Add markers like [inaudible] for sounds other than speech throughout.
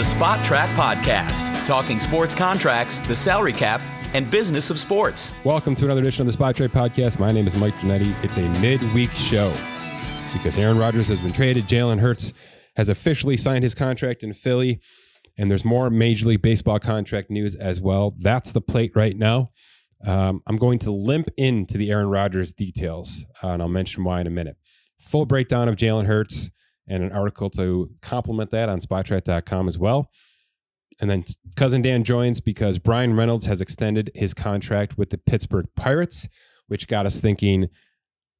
the Spotrac Podcast, talking sports contracts, the salary cap, and business of sports. Welcome to another edition of the Spotrac Podcast. My name is Mike Ginnitti. It's a midweek show because Aaron Rodgers has been traded. Jalen Hurts has officially signed his contract in Philly, and there's more Major League Baseball contract news as well. That's the plate right now. Um, I'm going to limp into the Aaron Rodgers details, uh, and I'll mention why in a minute. Full breakdown of Jalen Hurts and an article to complement that on spotrac.com as well. And then cousin Dan joins because Bryan Reynolds has extended his contract with the Pittsburgh Pirates, which got us thinking,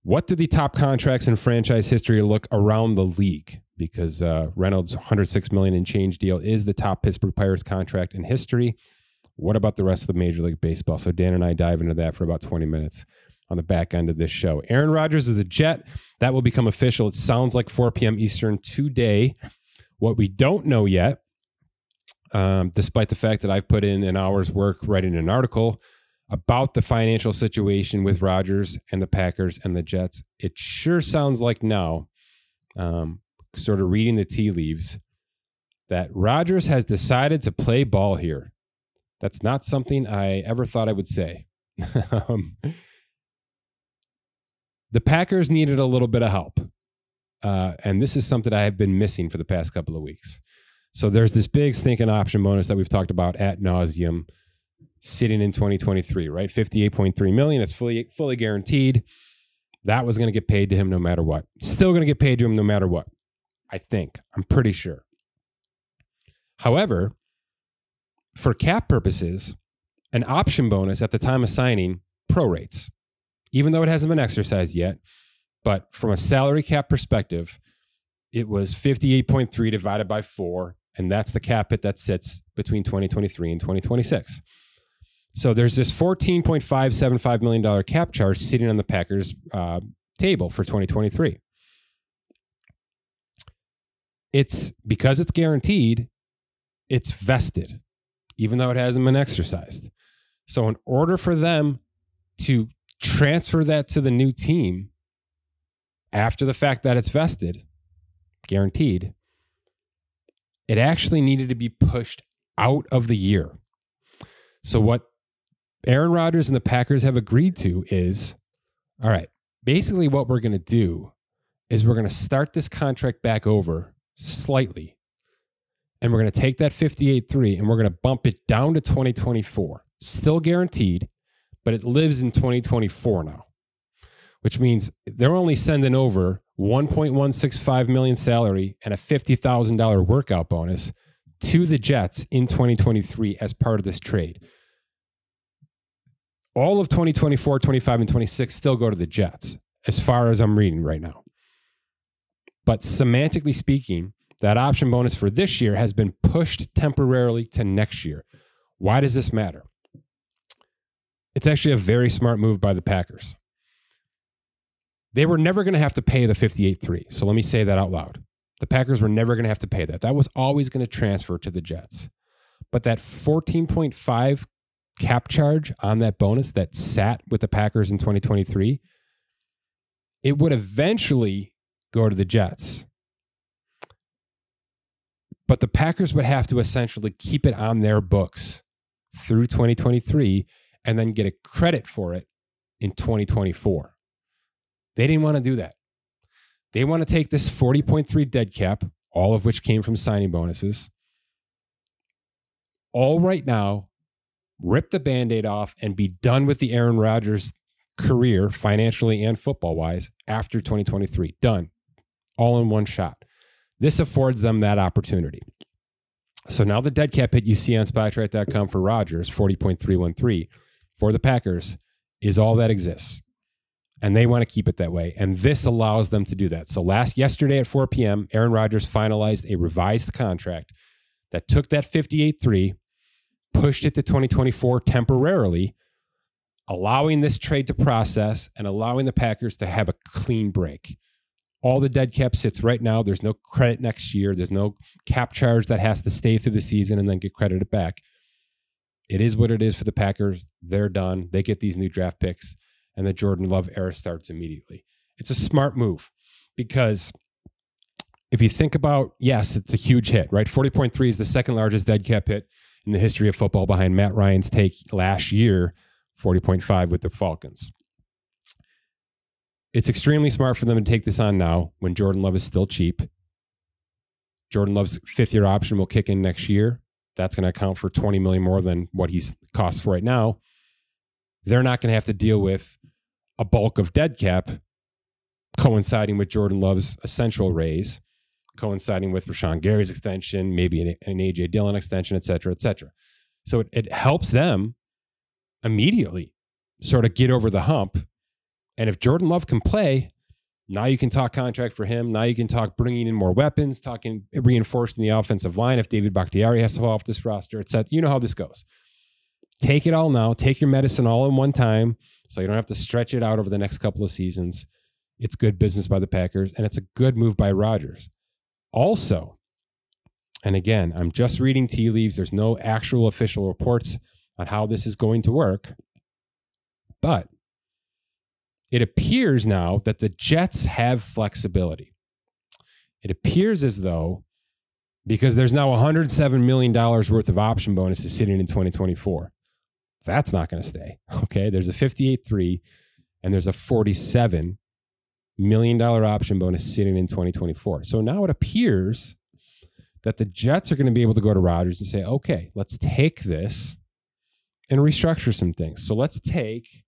what do the top contracts in franchise history look around the league? Because uh, Reynolds' 106 million in change deal is the top Pittsburgh Pirates contract in history. What about the rest of the Major League Baseball? So Dan and I dive into that for about 20 minutes on the back end of this show. Aaron Rodgers is a Jet. That will become official. It sounds like 4 p.m. Eastern today. What we don't know yet, um, despite the fact that I've put in an hour's work writing an article about the financial situation with Rodgers and the Packers and the Jets, it sure sounds like now, um, sort of reading the tea leaves, that Rodgers has decided to play ball here. That's not something I ever thought I would say. [laughs] um, the Packers needed a little bit of help. Uh, and this is something I have been missing for the past couple of weeks. So there's this big stinking option bonus that we've talked about at nauseum sitting in 2023, right? 58.3 million. It's fully fully guaranteed. That was going to get paid to him no matter what. Still going to get paid to him no matter what. I think. I'm pretty sure. However, for cap purposes, an option bonus at the time of signing prorates even though it hasn't been exercised yet. But from a salary cap perspective, it was 58.3 divided by four, and that's the cap hit that sits between 2023 and 2026. So there's this $14.575 million cap charge sitting on the Packers uh, table for 2023. It's because it's guaranteed, it's vested, even though it hasn't been exercised. So, in order for them to transfer that to the new team after the fact that it's vested, guaranteed, it actually needed to be pushed out of the year. So, what Aaron Rodgers and the Packers have agreed to is all right, basically, what we're going to do is we're going to start this contract back over slightly. And we're going to take that 58.3 and we're going to bump it down to 2024, still guaranteed, but it lives in 2024 now, which means they're only sending over 1.165 million salary and a $50,000 workout bonus to the Jets in 2023 as part of this trade. All of 2024, 25, and 26 still go to the Jets, as far as I'm reading right now. But semantically speaking, that option bonus for this year has been pushed temporarily to next year. Why does this matter? It's actually a very smart move by the Packers. They were never going to have to pay the 58-3. So let me say that out loud. The Packers were never going to have to pay that. That was always going to transfer to the Jets. But that 14.5 cap charge on that bonus that sat with the Packers in 2023, it would eventually go to the Jets. But the Packers would have to essentially keep it on their books through 2023 and then get a credit for it in 2024. They didn't want to do that. They want to take this 40.3 dead cap, all of which came from signing bonuses, all right now, rip the band aid off, and be done with the Aaron Rodgers career, financially and football wise, after 2023. Done. All in one shot. This affords them that opportunity. So now the dead cap hit you see on Spotrac.com for Rodgers, 40.313 for the Packers is all that exists. And they want to keep it that way. And this allows them to do that. So last yesterday at 4 p.m., Aaron Rodgers finalized a revised contract that took that 58-3, pushed it to 2024 temporarily, allowing this trade to process and allowing the Packers to have a clean break. All the dead cap sits right now. There's no credit next year. There's no cap charge that has to stay through the season and then get credited back. It is what it is for the Packers. They're done. They get these new draft picks, and the Jordan Love era starts immediately. It's a smart move because if you think about, yes, it's a huge hit, right? 40.3 is the second largest dead cap hit in the history of football behind Matt Ryan's take last year, 40.5 with the Falcons. It's extremely smart for them to take this on now when Jordan Love is still cheap. Jordan Love's fifth year option will kick in next year. That's going to account for 20 million more than what he's costs right now. They're not going to have to deal with a bulk of dead cap coinciding with Jordan Love's essential raise, coinciding with Rashan Gary's extension, maybe an, an AJ Dillon extension, et cetera, et cetera. So it, it helps them immediately sort of get over the hump. And if Jordan Love can play, now you can talk contract for him. Now you can talk bringing in more weapons, talking reinforcing the offensive line. If David Bakhtiari has to fall off this roster, etc. You know how this goes. Take it all now. Take your medicine all in one time, so you don't have to stretch it out over the next couple of seasons. It's good business by the Packers, and it's a good move by Rodgers. Also, and again, I'm just reading tea leaves. There's no actual official reports on how this is going to work. But it appears now that the Jets have flexibility. It appears as though, because there's now $107 million worth of option bonuses sitting in 2024, that's not going to stay. [laughs] Okay. There's a 58 3 and there's a 47 million dollar option bonus sitting in 2024. So now it appears that the Jets are going to be able to go to Rodgers and say, okay, let's take this and restructure some things. So let's take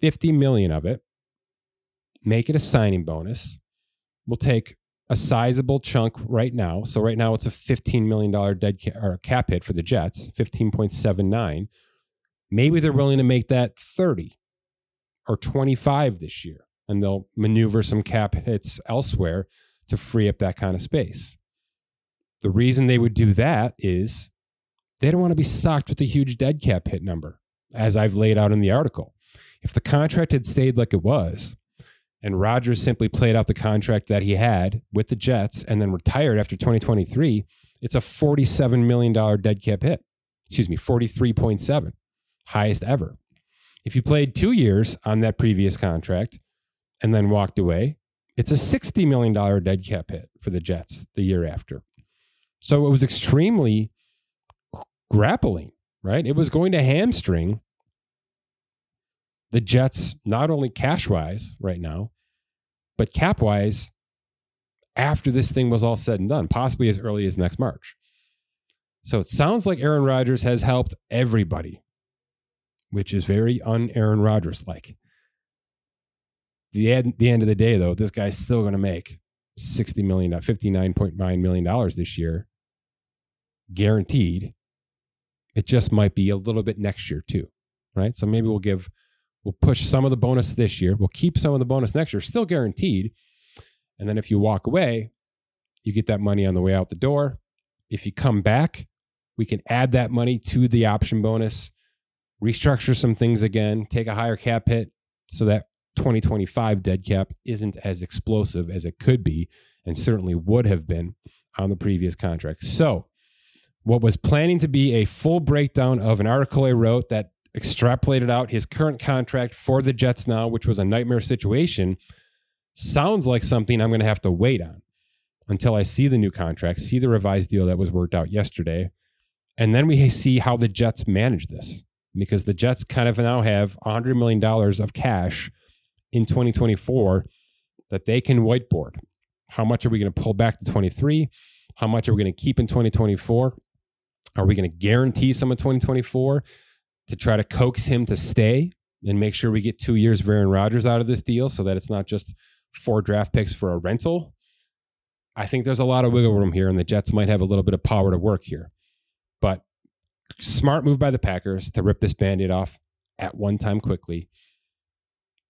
50 million of it, make it a signing bonus. We'll take a sizable chunk right now. So right now it's a $15 million dead ca- or cap hit for the Jets, 15.79. Maybe they're willing to make that 30 or 25 this year and they'll maneuver some cap hits elsewhere to free up that kind of space. The reason they would do that is they don't want to be socked with a huge dead cap hit number, as I've laid out in the article. If the contract had stayed like it was, and Rodgers simply played out the contract that he had with the Jets and then retired after 2023, it's a $47 million dead cap hit. Excuse me, 43.7, highest ever. If you played two years on that previous contract and then walked away, it's a $60 million dead cap hit for the Jets the year after. So it was extremely grappling, right? It was going to hamstring the Jets, not only cash wise right now, but cap wise after this thing was all said and done, possibly as early as next March. So it sounds like Aaron Rodgers has helped everybody, which is very un Aaron Rodgers like. The end, the end of the day, though, this guy's still going to make $60 million, uh, $59.9 million this year, guaranteed. It just might be a little bit next year, too, right? So maybe we'll give We'll push some of the bonus this year. We'll keep some of the bonus next year, still guaranteed. And then if you walk away, you get that money on the way out the door. If you come back, we can add that money to the option bonus, restructure some things again, take a higher cap hit so that 2025 dead cap isn't as explosive as it could be and certainly would have been on the previous contract. So, what was planning to be a full breakdown of an article I wrote that extrapolated out his current contract for the Jets now, which was a nightmare situation, sounds like something I'm going to have to wait on until I see the new contract, see the revised deal that was worked out yesterday. And then we see how the Jets manage this because the Jets kind of now have $100 million of cash in 2024 that they can whiteboard. How much are we going to pull back to 23? How much are we going to keep in 2024? Are we going to guarantee some of 2024? To try to coax him to stay and make sure we get two years of Aaron Rodgers out of this deal so that it's not just four draft picks for a rental. I think there's a lot of wiggle room here, and the Jets might have a little bit of power to work here. But smart move by the Packers to rip this band-aid off at one time quickly.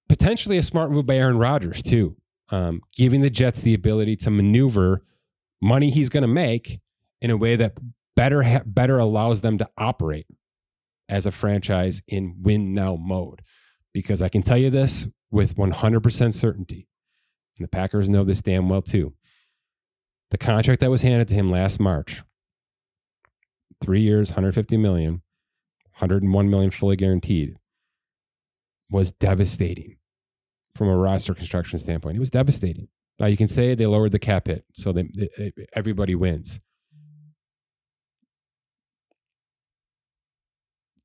Potentially a smart move by Aaron Rodgers, too, um, giving the Jets the ability to maneuver money he's going to make in a way that better ha- better allows them to operate as a franchise in win now mode. Because I can tell you this with 100% certainty, and the Packers know this damn well too. The contract that was handed to him last March, three years, 150 million, 101 million fully guaranteed, was devastating from a roster construction standpoint. It was devastating. Now you can say they lowered the cap hit, so they, everybody wins.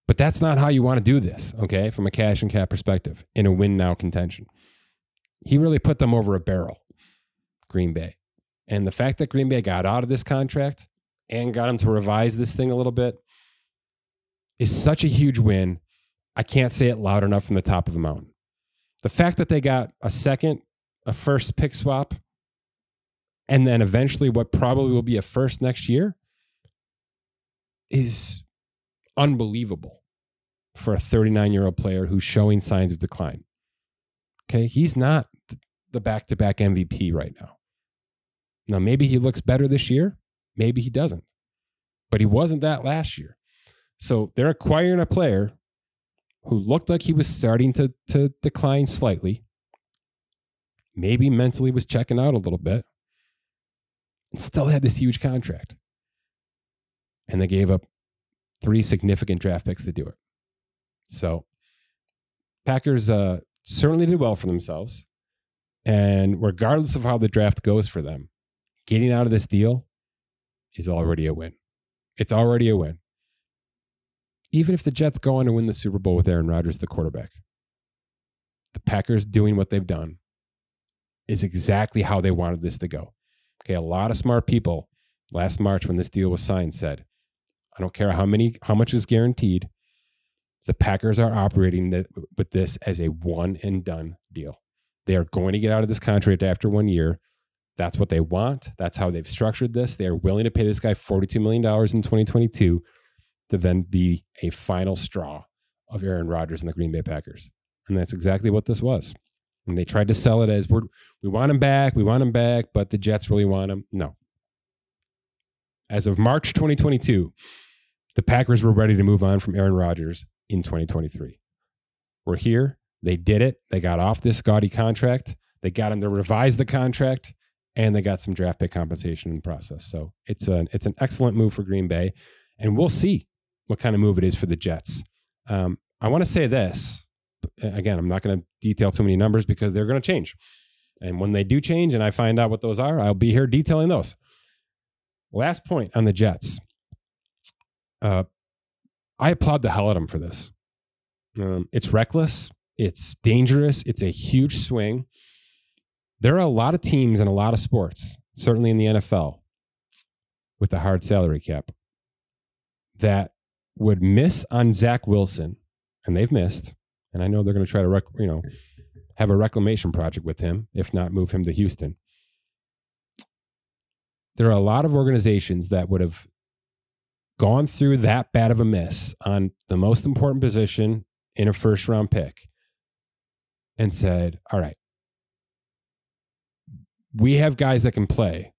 But that's not how you want to do this, okay? From a cash and cap perspective in a win now contention. He really put them over a barrel, Green Bay. And the fact that Green Bay got out of this contract and got him to revise this thing a little bit is such a huge win. I can't say it loud enough from the top of the mountain. The fact that they got a second, a first pick swap, and then eventually what probably will be a first next year is unbelievable for a 39 year old player who's showing signs of decline. Okay. He's not the back to back MVP right now. Now, maybe he looks better this year. Maybe he doesn't. But he wasn't that last year. So they're acquiring a player who looked like he was starting to, to decline slightly. Maybe mentally was checking out a little bit and still had this huge contract. And they gave up three significant draft picks to do it. So Packers uh, certainly did well for themselves. And regardless of how the draft goes for them, getting out of this deal is already a win. It's already a win. Even if the Jets go on to win the Super Bowl with Aaron Rodgers, the quarterback, the Packers doing what they've done is exactly how they wanted this to go. Okay, a lot of smart people last March when this deal was signed said, I don't care how many how much is guaranteed. The Packers are operating with this as a one and done deal. They are going to get out of this contract after one year. That's what they want. That's how they've structured this. They are willing to pay this guy $42 million in 2022 to then be a final straw of Aaron Rodgers and the Green Bay Packers. And that's exactly what this was. And they tried to sell it as we're, we want him back, we want him back, but the Jets really want him. No. As of March 2022, the Packers were ready to move on from Aaron Rodgers in 2023. We're here. They did it. They got off this gaudy contract. They got him to revise the contract and they got some draft pick compensation in process. So it's an it's an excellent move for Green Bay, and we'll see what kind of move it is for the Jets. Um, I want to say this again. I'm not going to detail too many numbers because they're going to change, and when they do change, and I find out what those are, I'll be here detailing those. Last point on the Jets. Uh, I applaud the hell out of them for this. Um, it's reckless. It's dangerous. It's a huge swing there are a lot of teams in a lot of sports, certainly in the NFL, with the hard salary cap that would miss on Zach Wilson, and they've missed. And I know they're going to try to, rec- you know, have a reclamation project with him, if not move him to Houston. There are a lot of organizations that would have gone through that bad of a miss on the most important position in a first round pick and said, all right, we have guys that can play,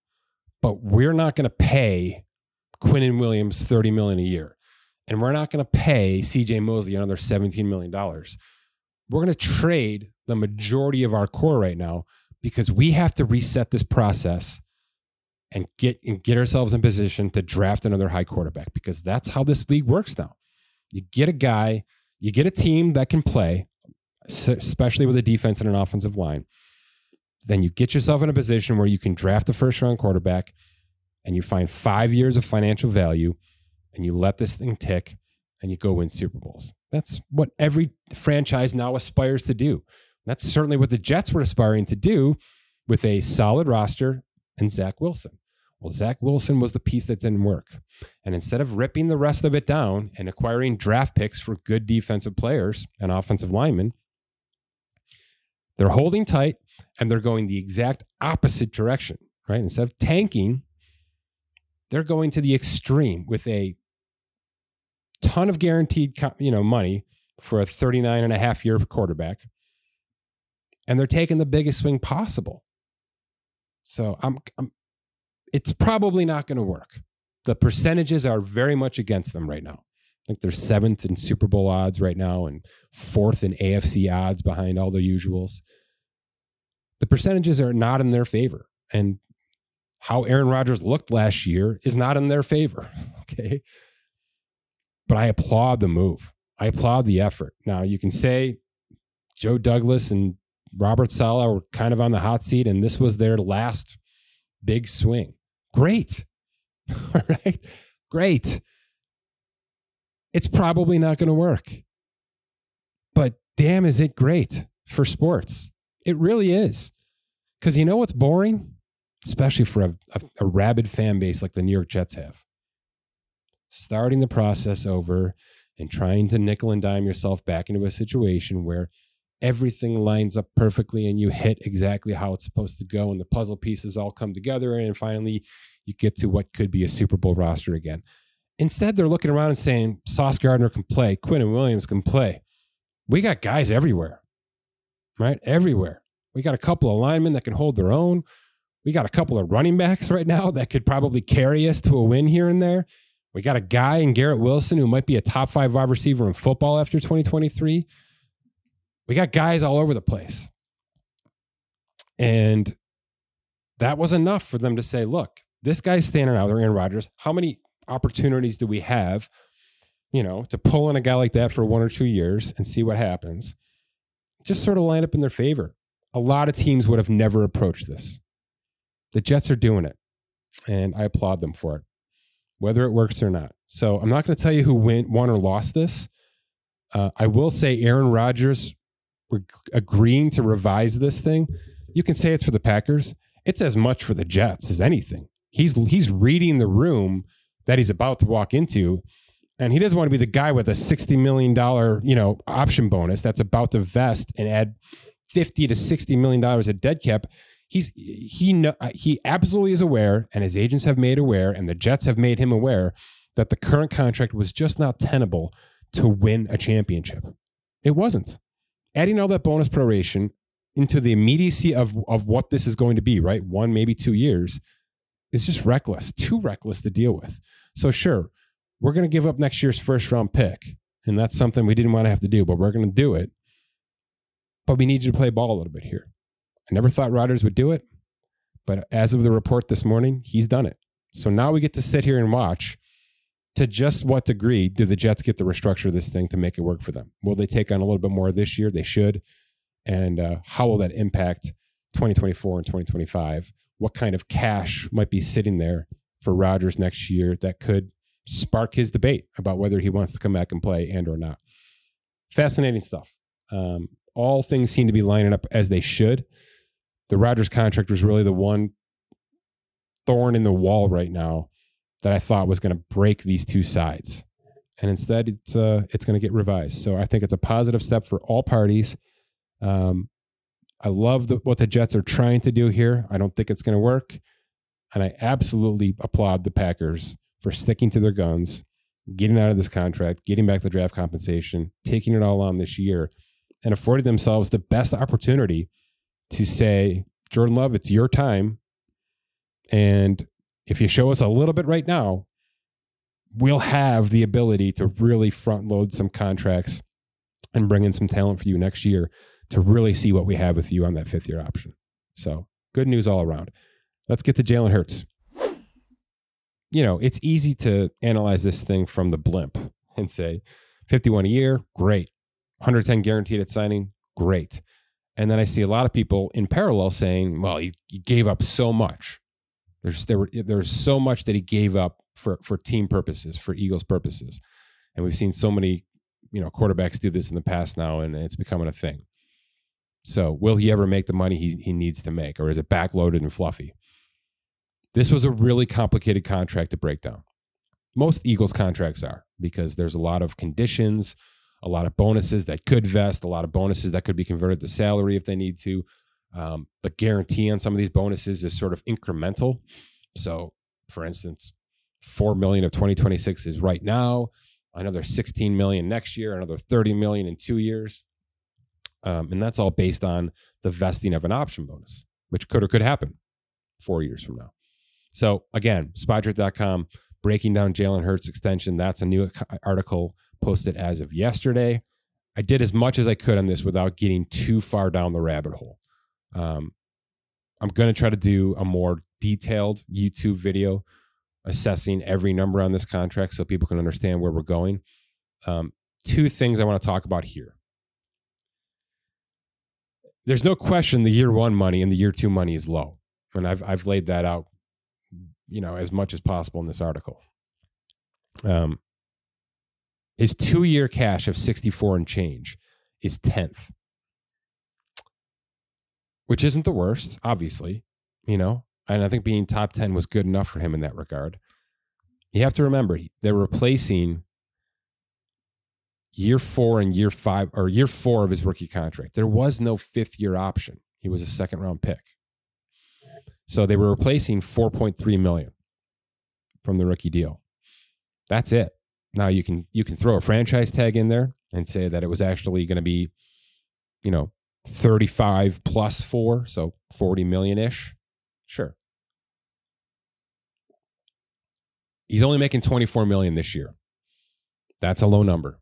but we're not going to pay Quinnen Williams 30 million a year. And we're not going to pay CJ Mosley another $17 million. We're going to trade the majority of our core right now because we have to reset this process and get and get ourselves in position to draft another high quarterback because that's how this league works now. You get a guy, you get a team that can play, especially with a defense and an offensive line then you get yourself in a position where you can draft the first round quarterback and you find five years of financial value and you let this thing tick and you go win Super Bowls. That's what every franchise now aspires to do. That's certainly what the Jets were aspiring to do with a solid roster and Zach Wilson. Well, Zach Wilson was the piece that didn't work. And instead of ripping the rest of it down and acquiring draft picks for good defensive players and offensive linemen, they're holding tight and they're going the exact opposite direction, right? Instead of tanking, they're going to the extreme with a ton of guaranteed you know money for a 39 and a half year quarterback and they're taking the biggest swing possible so i'm, I'm it's probably not going to work the percentages are very much against them right now I think they're seventh in Super Bowl odds right now and fourth in AFC odds behind all the usuals. The percentages are not in their favor. And how Aaron Rodgers looked last year is not in their favor. [laughs] Okay. But I applaud the move. I applaud the effort. Now, you can say Joe Douglas and Robert Saleh were kind of on the hot seat, and this was their last big swing. Great. [laughs] All right. Great. It's probably not going to work. But damn, is it great for sports? It really is. Because you know what's boring? Especially for a, a, a rabid fan base like the New York Jets have. Starting the process over and trying to nickel and dime yourself back into a situation where everything lines up perfectly and you hit exactly how it's supposed to go and the puzzle pieces all come together and finally you get to what could be a Super Bowl roster again. Instead, they're looking around and saying Sauce Gardner can play, Quinnen Williams can play. We got guys everywhere, right? Everywhere. We got a couple of linemen that can hold their own. We got a couple of running backs right now that could probably carry us to a win here and there. We got a guy in Garrett Wilson who might be a top five wide receiver in football after 2023. We got guys all over the place. And that was enough for them to say, look, this guy's standing out there, Aaron Rodgers. How many opportunities do we have, you know, to pull in a guy like that for one or two years and see what happens? Just sort of line up in their favor. A lot of teams would have never approached this. The Jets are doing it, and I applaud them for it, whether it works or not. So I'm not going to tell you who win, won or lost this. Uh, I will say Aaron Rodgers agreeing to revise this thing. You can say it's for the Packers. It's as much for the Jets as anything. He's he's reading the room that he's about to walk into, and he doesn't want to be the guy with a sixty million dollar you know option bonus that's about to vest and add fifty to sixty million dollars of dead cap. He's he uh, he absolutely is aware, and his agents have made aware, and the Jets have made him aware that the current contract was just not tenable to win a championship. It wasn't. Adding all that bonus proration into the immediacy of of what this is going to be, right? One, maybe two years, is just reckless, too reckless to deal with. So sure, we're going to give up next year's first round pick, and that's something we didn't want to have to do, but we're going to do it. But we need you to play ball a little bit here. I never thought Rodgers would do it, but as of the report this morning, he's done it. So now we get to sit here and watch to just what degree do the Jets get to restructure this thing to make it work for them? Will they take on a little bit more this year? They should. And uh, how will that impact 2024 and 2025? What kind of cash might be sitting there for Rodgers next year that could spark his debate about whether he wants to come back and play and or not? Fascinating stuff. Um, all things seem to be lining up as they should. The Rodgers contract was really the one thorn in the wall right now that I thought was going to break these two sides. And instead, it's uh, it's going to get revised. So I think it's a positive step for all parties. Um, I love the, what the Jets are trying to do here. I don't think it's going to work, and I absolutely applaud the Packers for sticking to their guns, getting out of this contract, getting back the draft compensation, taking it all on this year, and affording themselves the best opportunity to say, Jordan Love, it's your time, and if you show us a little bit right now, we'll have the ability to really front load some contracts and bring in some talent for you next year to really see what we have with you on that fifth year option. So good news all around. Let's get to Jalen Hurts. You know, it's easy to analyze this thing from the blimp and say 51 a year, great. 110 guaranteed at signing, great. And then I see a lot of people in parallel saying, well, he, he gave up so much. There's there were there's so much that he gave up for for team purposes, for Eagles purposes, and we've seen so many you know quarterbacks do this in the past now, and it's becoming a thing. So will he ever make the money he he needs to make, or is it backloaded and fluffy? This was a really complicated contract to break down. Most Eagles contracts are because there's a lot of conditions, a lot of bonuses that could vest, a lot of bonuses that could be converted to salary if they need to. Um, the guarantee on some of these bonuses is sort of incremental. So, for instance, four million of 2026 is right now, another 16 million next year, another 30 million in two years, um, and that's all based on the vesting of an option bonus, which could or could happen four years from now. So again, Spotrac.com breaking down Jalen Hurts extension. That's a new article posted as of yesterday. I did as much as I could on this without getting too far down the rabbit hole. Um, I'm going to try to do a more detailed YouTube video assessing every number on this contract so people can understand where we're going. Um, two things I want to talk about here. there's no question the year one money and the year two money is low. And I've I've laid that out, you know, as much as possible in this article. Um, his two year cash of 64 and change is 10th, which isn't the worst, obviously, you know. And I think being top 10 was good enough for him in that regard. You have to remember, they're replacing year four and year five, or year four of his rookie contract. There was no fifth year option. He was a second round pick. So they were replacing 4.3 million from the rookie deal. That's it. Now you can you can throw a franchise tag in there and say that it was actually going to be, you know, 35 plus four, so 40 million ish. Sure. He's only making 24 million this year. That's a low number.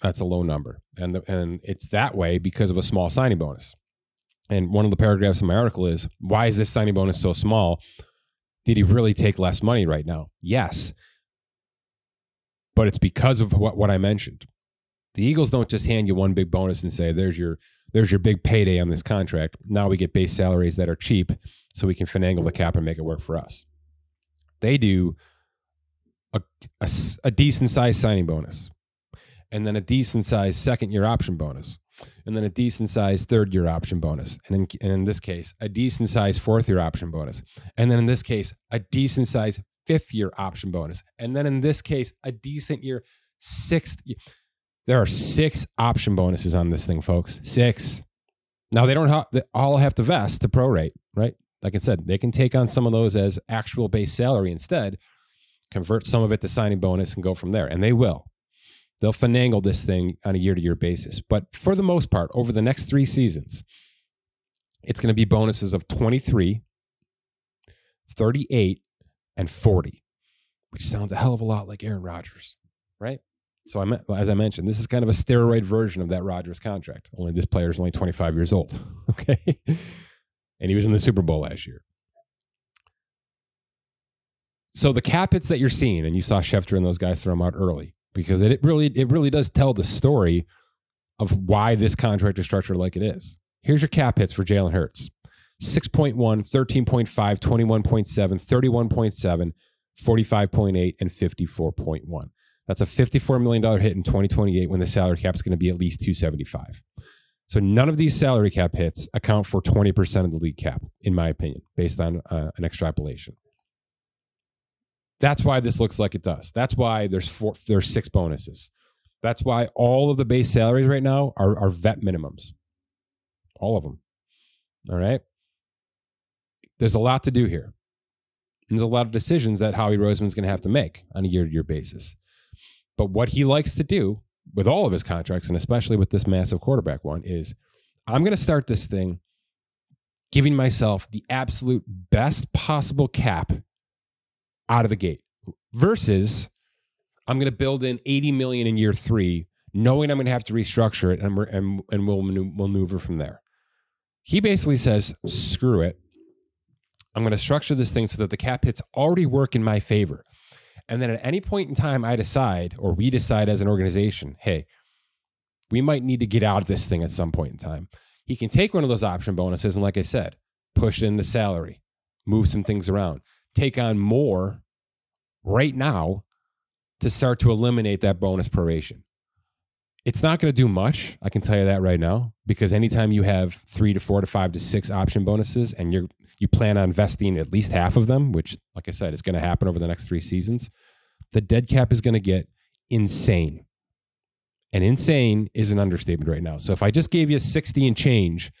That's a low number. And the, and it's that way because of a small signing bonus. And one of the paragraphs in my article is why is this signing bonus so small? Did he really take less money right now? Yes. But it's because of what, what I mentioned. The Eagles don't just hand you one big bonus and say, there's your there's your big payday on this contract. Now we get base salaries that are cheap so we can finagle the cap and make it work for us. They do a, a, a decent sized signing bonus and then a decent sized second year option bonus and then a decent sized third year option bonus. And in, and in this case, a decent sized fourth year option bonus. And then in this case, a decent sized fifth year option bonus. And then in this case, a decent year sixth. Year. There are six option bonuses on this thing, folks. Six. Now they don't ha- they all have to vest to prorate, right? Like I said, they can take on some of those as actual base salary instead, convert some of it to signing bonus, and go from there. And they will. They'll finagle this thing on a year to year basis. But for the most part, over the next three seasons, it's going to be bonuses of 23, 38, and 40, which sounds a hell of a lot like Aaron Rodgers, right? So, I as I mentioned, this is kind of a steroid version of that Rodgers contract. Only this player is only 25 years old, [laughs] okay? and he was in the Super Bowl last year. So the cap hits that you're seeing, and you saw Schefter and those guys throw them out early because it, it really it really does tell the story of why this contract is structured like it is. Here's your cap hits for Jalen Hurts. 6.1, 13.5, 21.7, 31.7, 45.8, and 54.1. That's a $54 million hit in 2028 when the salary cap is going to be at least 275. So none of these salary cap hits account for 20% of the league cap, in my opinion, based on uh, an extrapolation. That's why this looks like it does. That's why there's four, there's six bonuses. That's why all of the base salaries right now are, are vet minimums. All of them. All right. There's a lot to do here. And there's a lot of decisions that Howie Roseman's going to have to make on a year to year basis. But what he likes to do with all of his contracts, and especially with this massive quarterback one, is I'm going to start this thing giving myself the absolute best possible cap out of the gate versus I'm going to build in 80 million in year three, knowing I'm going to have to restructure it and, and, and we'll maneuver from there. He basically says, screw it. I'm going to structure this thing so that the cap hits already work in my favor. And then at any point in time, I decide, or we decide as an organization, hey, we might need to get out of this thing at some point in time. He can take one of those option bonuses and, like I said, push it into salary, move some things around take on more right now to start to eliminate that bonus proration. It's not going to do much, I can tell you that right now, because anytime you have three to four to five to six option bonuses and you're you plan on vesting at least half of them, which, like I said, is going to happen over the next three seasons, the dead cap is going to get insane. And insane is an understatement right now. So if I just gave you 60 and change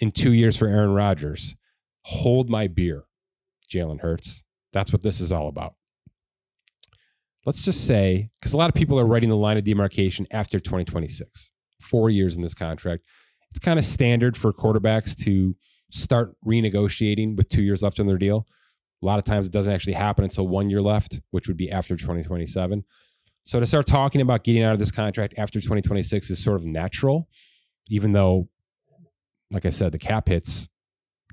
in two years for Aaron Rodgers, hold my beer. Jalen Hurts. That's what this is all about. Let's just say, because a lot of people are writing the line of demarcation after 2026, four years in this contract. It's kind of standard for quarterbacks to start renegotiating with two years left on their deal. A lot of times it doesn't actually happen until one year left, which would be after 2027. So to start talking about getting out of this contract after 2026 is sort of natural, even though, like I said, the cap hits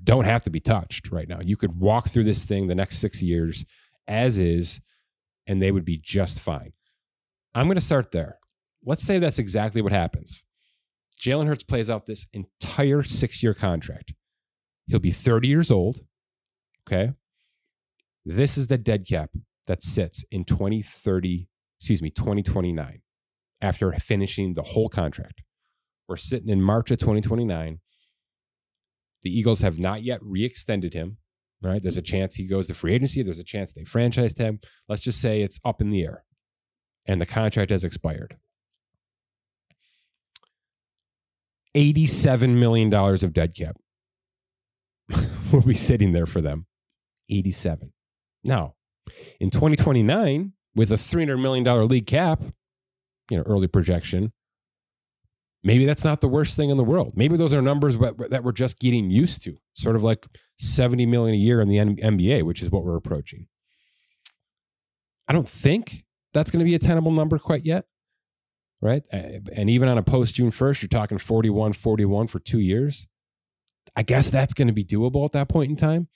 don't have to be touched right now. You could walk through this thing the next six years as is, and they would be just fine. I'm going to start there. Let's say that's exactly what happens. Jalen Hurts plays out this entire six year contract. He'll be 30 years old. Okay. This is the dead cap that sits in 2030, excuse me, 2029 after finishing the whole contract. We're sitting in March of 2029. The Eagles have not yet re extended him. Right. There's a chance he goes to free agency. There's a chance they franchise him. Let's just say it's up in the air and the contract has expired. $87 million of dead cap [laughs] will be sitting there for them. 87. Now, in 2029, with a $300 million league cap, you know, early projection, maybe that's not the worst thing in the world. Maybe those are numbers that we're just getting used to, sort of like 70 million a year in the NBA, which is what we're approaching. I don't think that's going to be a tenable number quite yet right? And even on a post June 1st, you're talking 41 41 for two years. I guess that's going to be doable at that point in time.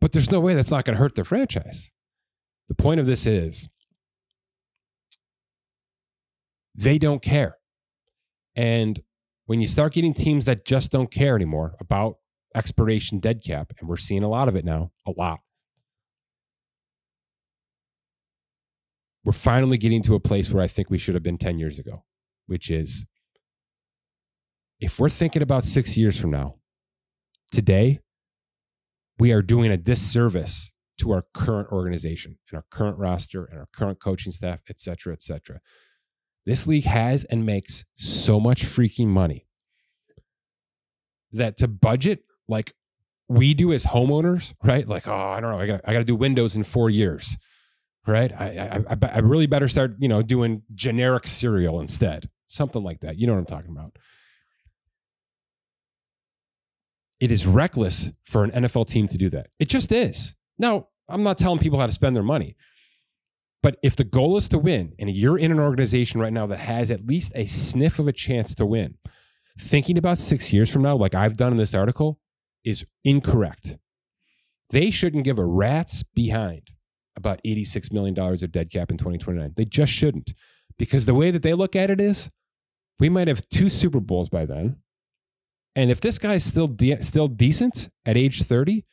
But there's no way that's not going to hurt their franchise. The point of this is they don't care. And when you start getting teams that just don't care anymore about expiration dead cap, and we're seeing a lot of it now, a lot, we're finally getting to a place where I think we should have been 10 years ago, which is if we're thinking about six years from now, today, we are doing a disservice to our current organization and our current roster and our current coaching staff, et cetera, et cetera. This league has and makes so much freaking money that to budget like we do as homeowners, right? Like, oh, I don't know, I got I got to do windows in four years right? I, I, I really better start, you know, doing generic cereal instead, something like that. You know what I'm talking about? It is reckless for an NFL team to do that. It just is. Now, I'm not telling people how to spend their money, but if the goal is to win, and you're in an organization right now that has at least a sniff of a chance to win, thinking about six years from now, like I've done in this article, is incorrect. They shouldn't give a rat's behind about $86 million of dead cap in 2029. They just shouldn't. Because the way that they look at it is we might have two Super Bowls by then. And if this guy's still de- still decent at age 30,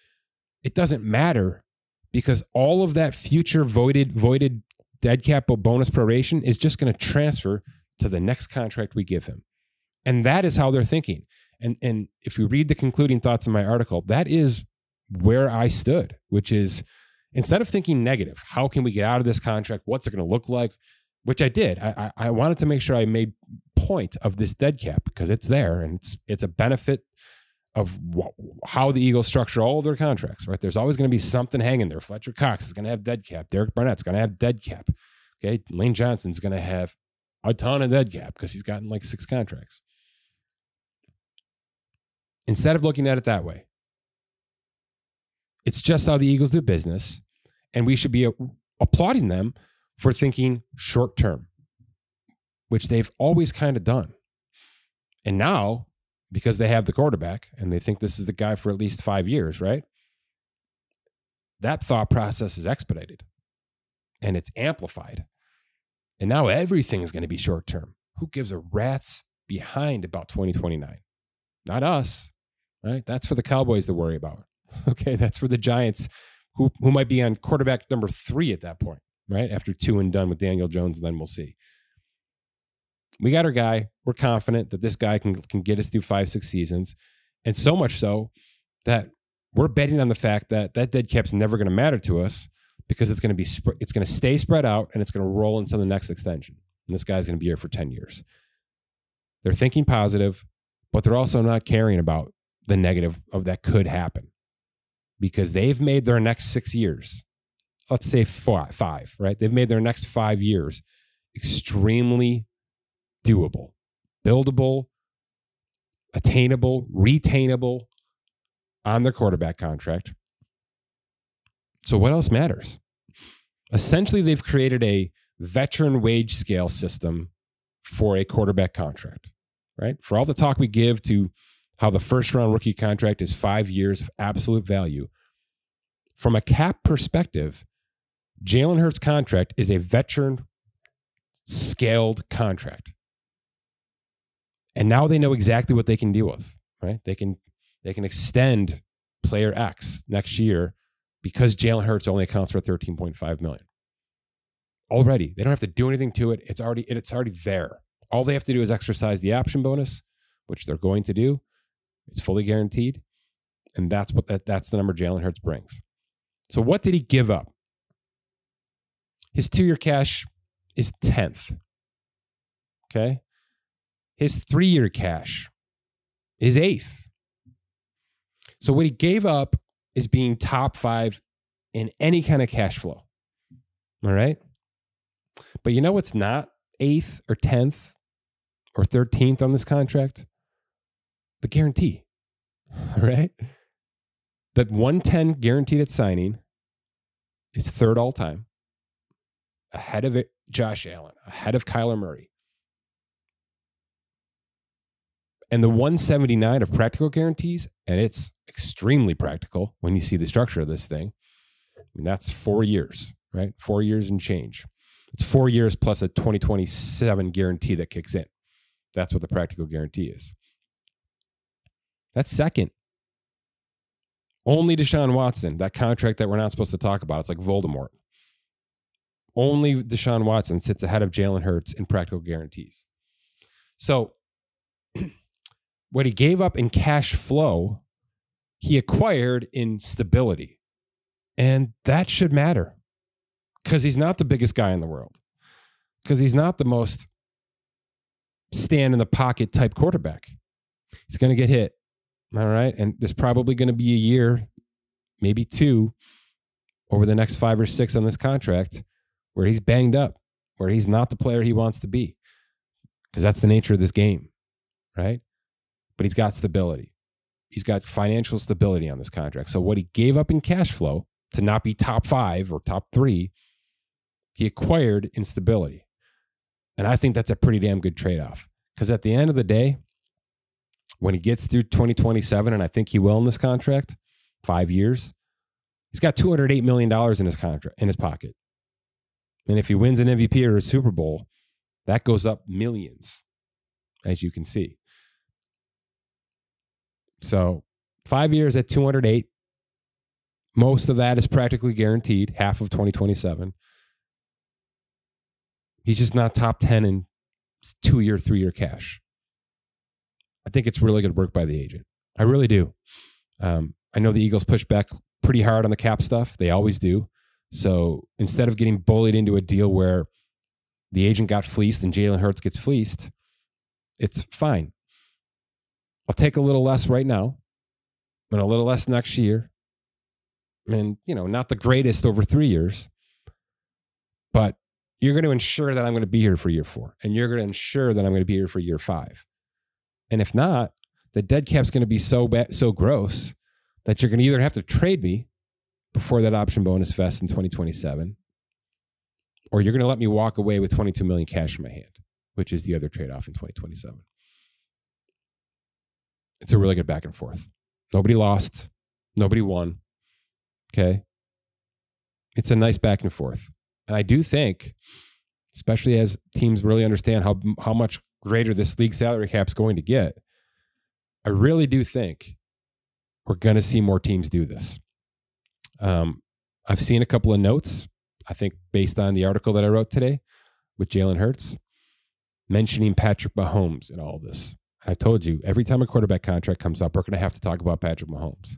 it doesn't matter because all of that future voided voided dead cap bonus proration is just going to transfer to the next contract we give him. And that is how they're thinking. And and if you read the concluding thoughts in my article, that is where I stood, which is instead of thinking negative, how can we get out of this contract? What's it going to look like? Which I did. I, I, I wanted to make sure I made point of this dead cap because it's there and it's it's a benefit of how the Eagles structure all their contracts. Right? There's always going to be something hanging there. Fletcher Cox is going to have dead cap. Derek Barnett's going to have dead cap. Okay, Lane Johnson's going to have a ton of dead cap because he's gotten like six contracts. Instead of looking at it that way, it's just how the Eagles do business. And we should be applauding them for thinking short term, which they've always kind of done. And now, because they have the quarterback and they think this is the guy for at least five years, right? That thought process is expedited and it's amplified. And now everything is going to be short term. Who gives a rat's behind about 2029? Not us, right? That's for the Cowboys to worry about. [laughs] Okay, that's for the Giants, who who might be on quarterback number three at that point, right? After two and done with Daniel Jones, and then we'll see. We got our guy. We're confident that this guy can can get us through five, six seasons, and so much so that we're betting on the fact that that dead cap's never going to matter to us because it's going to be sp- it's going to stay spread out and it's going to roll into the next extension. And this guy's going to be here for ten years. They're thinking positive, but they're also not caring about the negative of that could happen because they've made their next six years, let's say five, five, right? They've made their next five years extremely doable, buildable, attainable, retainable on their quarterback contract. So, what else matters? Essentially, they've created a veteran wage scale system for a quarterback contract, right? For all the talk we give to how the first round rookie contract is five years of absolute value. From a cap perspective, Jalen Hurts' contract is a veteran scaled contract. And now they know exactly what they can deal with, right? They can they can extend player X next year because Jalen Hurts only accounts for 13.5 million. Already, they don't have to do anything to it. It's already it's already there. All they have to do is exercise the option bonus, which they're going to do. It's fully guaranteed, and that's what that, that's the number Jalen Hurts brings. So what did he give up? His two-year cash is 10th. Okay. His three-year cash is eighth. So what he gave up is being top five in any kind of cash flow. All right. But you know what's not eighth or 10th or 13th on this contract? The guarantee. All right. That 110 guaranteed at signing is third all time, ahead of it, Josh Allen, ahead of Kyler Murray. And the 179 of practical guarantees, and it's extremely practical when you see the structure of this thing. I mean, that's four years, right? Four years and change. It's four years plus a 2027 guarantee that kicks in. That's what the practical guarantee is. That's second. Only Deshaun Watson, that contract that we're not supposed to talk about. It's like Voldemort. Only Deshaun Watson sits ahead of Jalen Hurts in practical guarantees. So, what he gave up in cash flow, he acquired in stability. And that should matter because he's not the biggest guy in the world, because he's not the most stand in the pocket type quarterback. He's going to get hit. All right. And there's probably going to be a year, maybe two, over the next five or six on this contract where he's banged up, where he's not the player he wants to be, because that's the nature of this game. Right. But he's got stability. He's got financial stability on this contract. So what he gave up in cash flow to not be top five or top three, he acquired in stability. And I think that's a pretty damn good trade off. Because at the end of the day, when he gets through 2027, and I think he will in this contract, five years, he's got $208 million in his contract in his pocket. And if he wins an MVP or a Super Bowl, that goes up millions, as you can see. So five years at 208. Most of that is practically guaranteed, half of 2027. He's just not top 10 in two year, three year cash. I think it's really good work by the agent. I really do. Um, I know the Eagles push back pretty hard on the cap stuff. They always do. So instead of getting bullied into a deal where the agent got fleeced and Jalen Hurts gets fleeced, it's fine. I'll take a little less right now and a little less next year. And, you know, not the greatest over three years, but you're going to ensure that I'm going to be here for year four. And you're going to ensure that I'm going to be here for year five. And if not, the dead cap's going to be so bad, so gross that you're going to either have to trade me before that option bonus vests in 2027, or you're going to let me walk away with 22 million cash in my hand, which is the other trade off in 2027. It's a really good back and forth. Nobody lost, nobody won. Okay. It's a nice back and forth. And I do think, especially as teams really understand how, how much greater this league salary cap is going to get, I really do think we're going to see more teams do this. Um, I've seen a couple of notes, I think based on the article that I wrote today with Jalen Hurts, mentioning Patrick Mahomes in all of this. I told you every time a quarterback contract comes up, we're going to have to talk about Patrick Mahomes.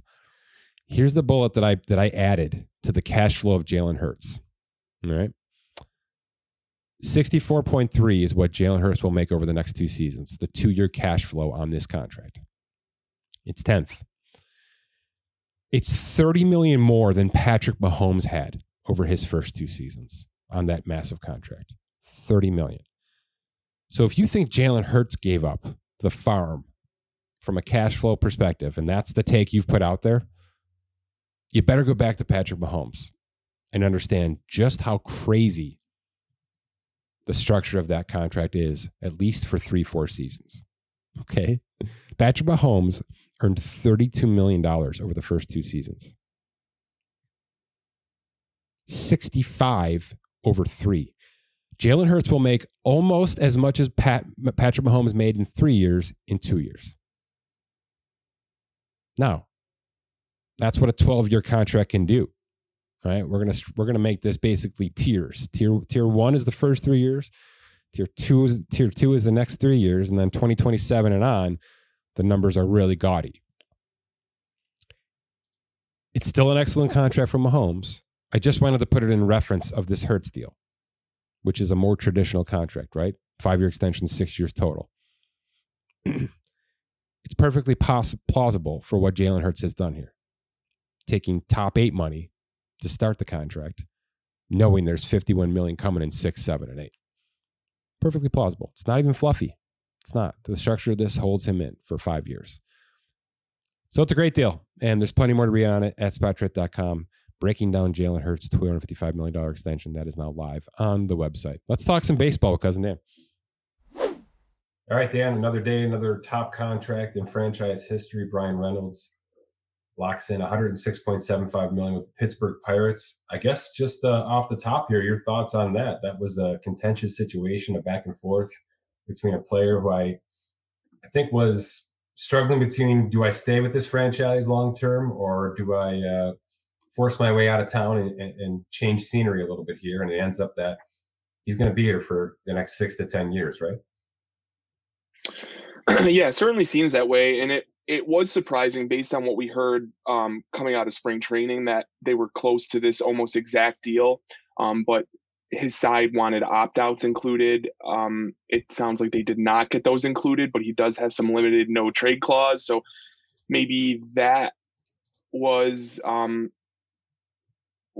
Here's the bullet that I that I added to the cash flow of Jalen Hurts. All right. 64.3 is what Jalen Hurts will make over the next two seasons, the two year cash flow on this contract. It's 10th. It's 30 million more than Patrick Mahomes had over his first two seasons on that massive contract. 30 million. So if you think Jalen Hurts gave up the farm from a cash flow perspective, and that's the take you've put out there, you better go back to Patrick Mahomes and understand just how crazy the structure of that contract is, at least for three, four seasons. Okay. Patrick Mahomes earned $32 million over the first two seasons, 65 over three. Jalen Hurts will make almost as much as Pat, Patrick Mahomes made in three years in two years. Now, that's what a 12 year contract can do. All right, we're gonna we're gonna make this basically tiers. Tier tier one is the first three years. Tier two is tier two is the next three years, and then 2027 and on, the numbers are really gaudy. It's still an excellent contract from Mahomes. I just wanted to put it in reference of this Hurts deal, which is a more traditional contract, right? Five year extension, six years total. [clears throat] it's perfectly poss- plausible for what Jalen Hurts has done here, taking top eight money to start the contract, knowing there's 51 million coming in six, seven, and eight. Perfectly plausible. It's not even fluffy. It's not. The structure of this holds him in for five years. So it's a great deal. And there's plenty more to read on it at spotrac.com. Breaking down Jalen Hurts' $255 million extension that is now live on the website. Let's talk some baseball with Cousin Dan. All right, Dan, another day, another top contract in franchise history. Bryan Reynolds locks in 106.75 million with the Pittsburgh Pirates. I guess just uh, off the top here, your thoughts on that? That was a contentious situation, a back and forth between a player who I, I think was struggling between do I stay with this franchise long term or do I uh, force my way out of town and, and, and, change scenery a little bit here? And it ends up that he's going to be here for the next six to ten years, right? [clears throat] yeah, it certainly seems that way, and it it was surprising based on what we heard um, coming out of spring training that they were close to this almost exact deal. Um, but his side wanted opt outs included. Um, it sounds like they did not get those included, but he does have some limited no trade clause. So maybe that was um,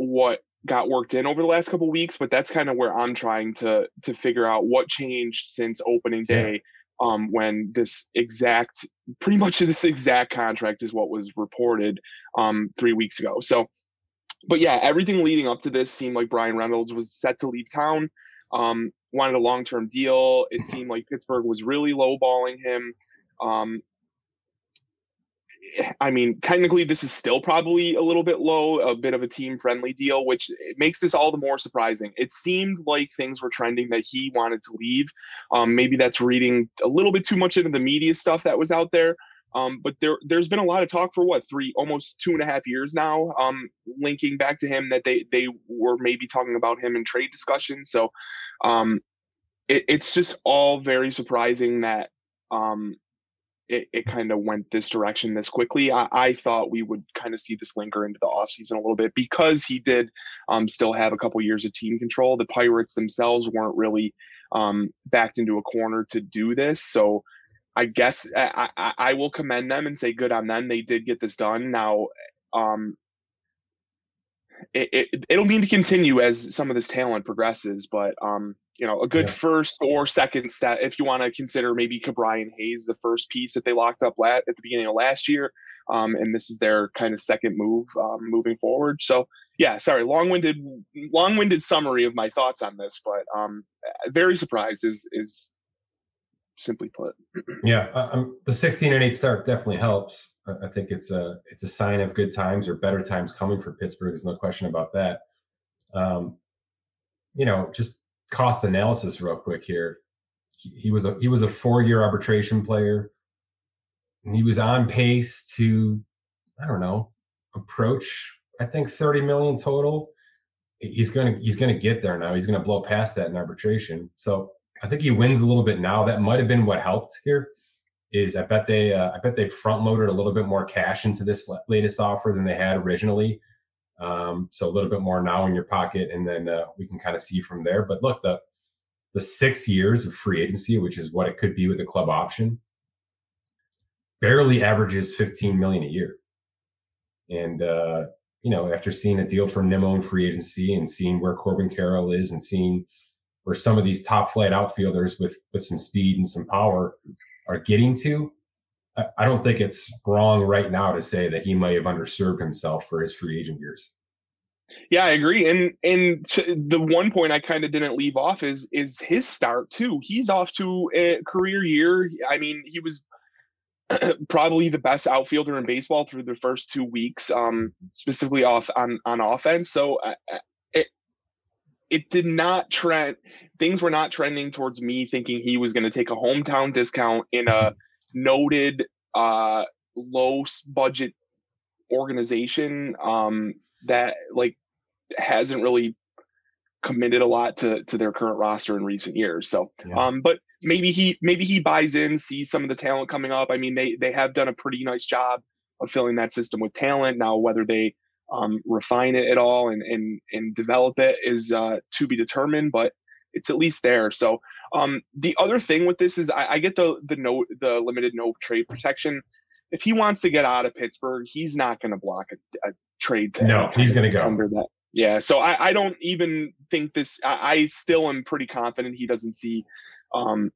what got worked in over the last couple weeks. But that's kind of where I'm trying to to figure out what changed since opening day. Yeah um, when this exact, pretty much [laughs] this exact contract is what was reported um, three weeks ago. So, but yeah, everything leading up to this seemed like Bryan Reynolds was set to leave town, um, wanted a long term deal. It [laughs] seemed like Pittsburgh was really lowballing him. I mean, technically, this is still probably a little bit low, a bit of a team friendly deal, which makes this all the more surprising. It seemed like things were trending that he wanted to leave. Um, maybe that's reading a little bit too much into the media stuff that was out there. Um, but there, there's been a lot of talk for what three, almost two and a half years now, um, linking back to him that they they were maybe talking about him in trade discussions. So um, it, it's just all very surprising that um, it, it kind of went this direction this quickly. I, I thought we would kind of see this linger into the offseason a little bit because he did um, still have a couple years of team control. The Pirates themselves weren't really um, backed into a corner to do this. So I guess I, I, I, will commend them and say good on them. They did get this done. Now, um, it, it, will need to continue as some of this talent progresses, but um, you know, a good yeah. first or second step if you want to consider maybe Ke'Bryan Hayes the first piece that they locked up lat at the beginning of last year, um, and this is their kind of second move um, moving forward. So yeah, sorry, long-winded, long-winded summary of my thoughts on this, but um, very surprised is is simply put. [clears throat] yeah, um, the 16 and 8 start definitely helps. I think it's a it's a sign of good times or better times coming for Pittsburgh. There's no question about that. Um, you know, just cost analysis real quick here. He, he was a he was a four year arbitration player. He was on pace to, I don't know, approach I think 30 million total. He's gonna he's gonna get there now. He's gonna blow past that in arbitration. So I think he wins a little bit now. That might have been what helped here is I bet they uh, I bet they front loaded a little bit more cash into this latest offer than they had originally. Um, so a little bit more now in your pocket, and then uh, we can kind of see from there. But look, the the six years of free agency, which is what it could be with a club option, barely averages 15 million a year. And uh, you know, after seeing a deal for Nimmo in free agency and seeing where Corbin Carroll is and seeing where some of these top flight outfielders with with some speed and some power are getting to, I don't think it's wrong right now to say that he may have underserved himself for his free agent years. Yeah, I agree. And and the one point I kind of didn't leave off is is his start too. He's off to a career year. I mean, he was [clears throat] probably the best outfielder in baseball through the first two weeks, um, specifically off on on offense. So uh, uh, it, did not trend. Things were not trending towards me thinking he was going to take a hometown discount in a noted uh, low budget organization um, that like hasn't really committed a lot to to their current roster in recent years. So, yeah. um, but maybe he maybe he buys in, sees some of the talent coming up. I mean, they they have done a pretty nice job of filling that system with talent. Now, whether they um, refine it at all and and and develop it is uh, to be determined, but it's at least there. So um, the other thing with this is I, I get the the no the limited no trade protection. If he wants to get out of Pittsburgh, he's not going to block a, a trade. no, he's going to go under that. Yeah, so I, I don't even think this. I, I still am pretty confident he doesn't see um,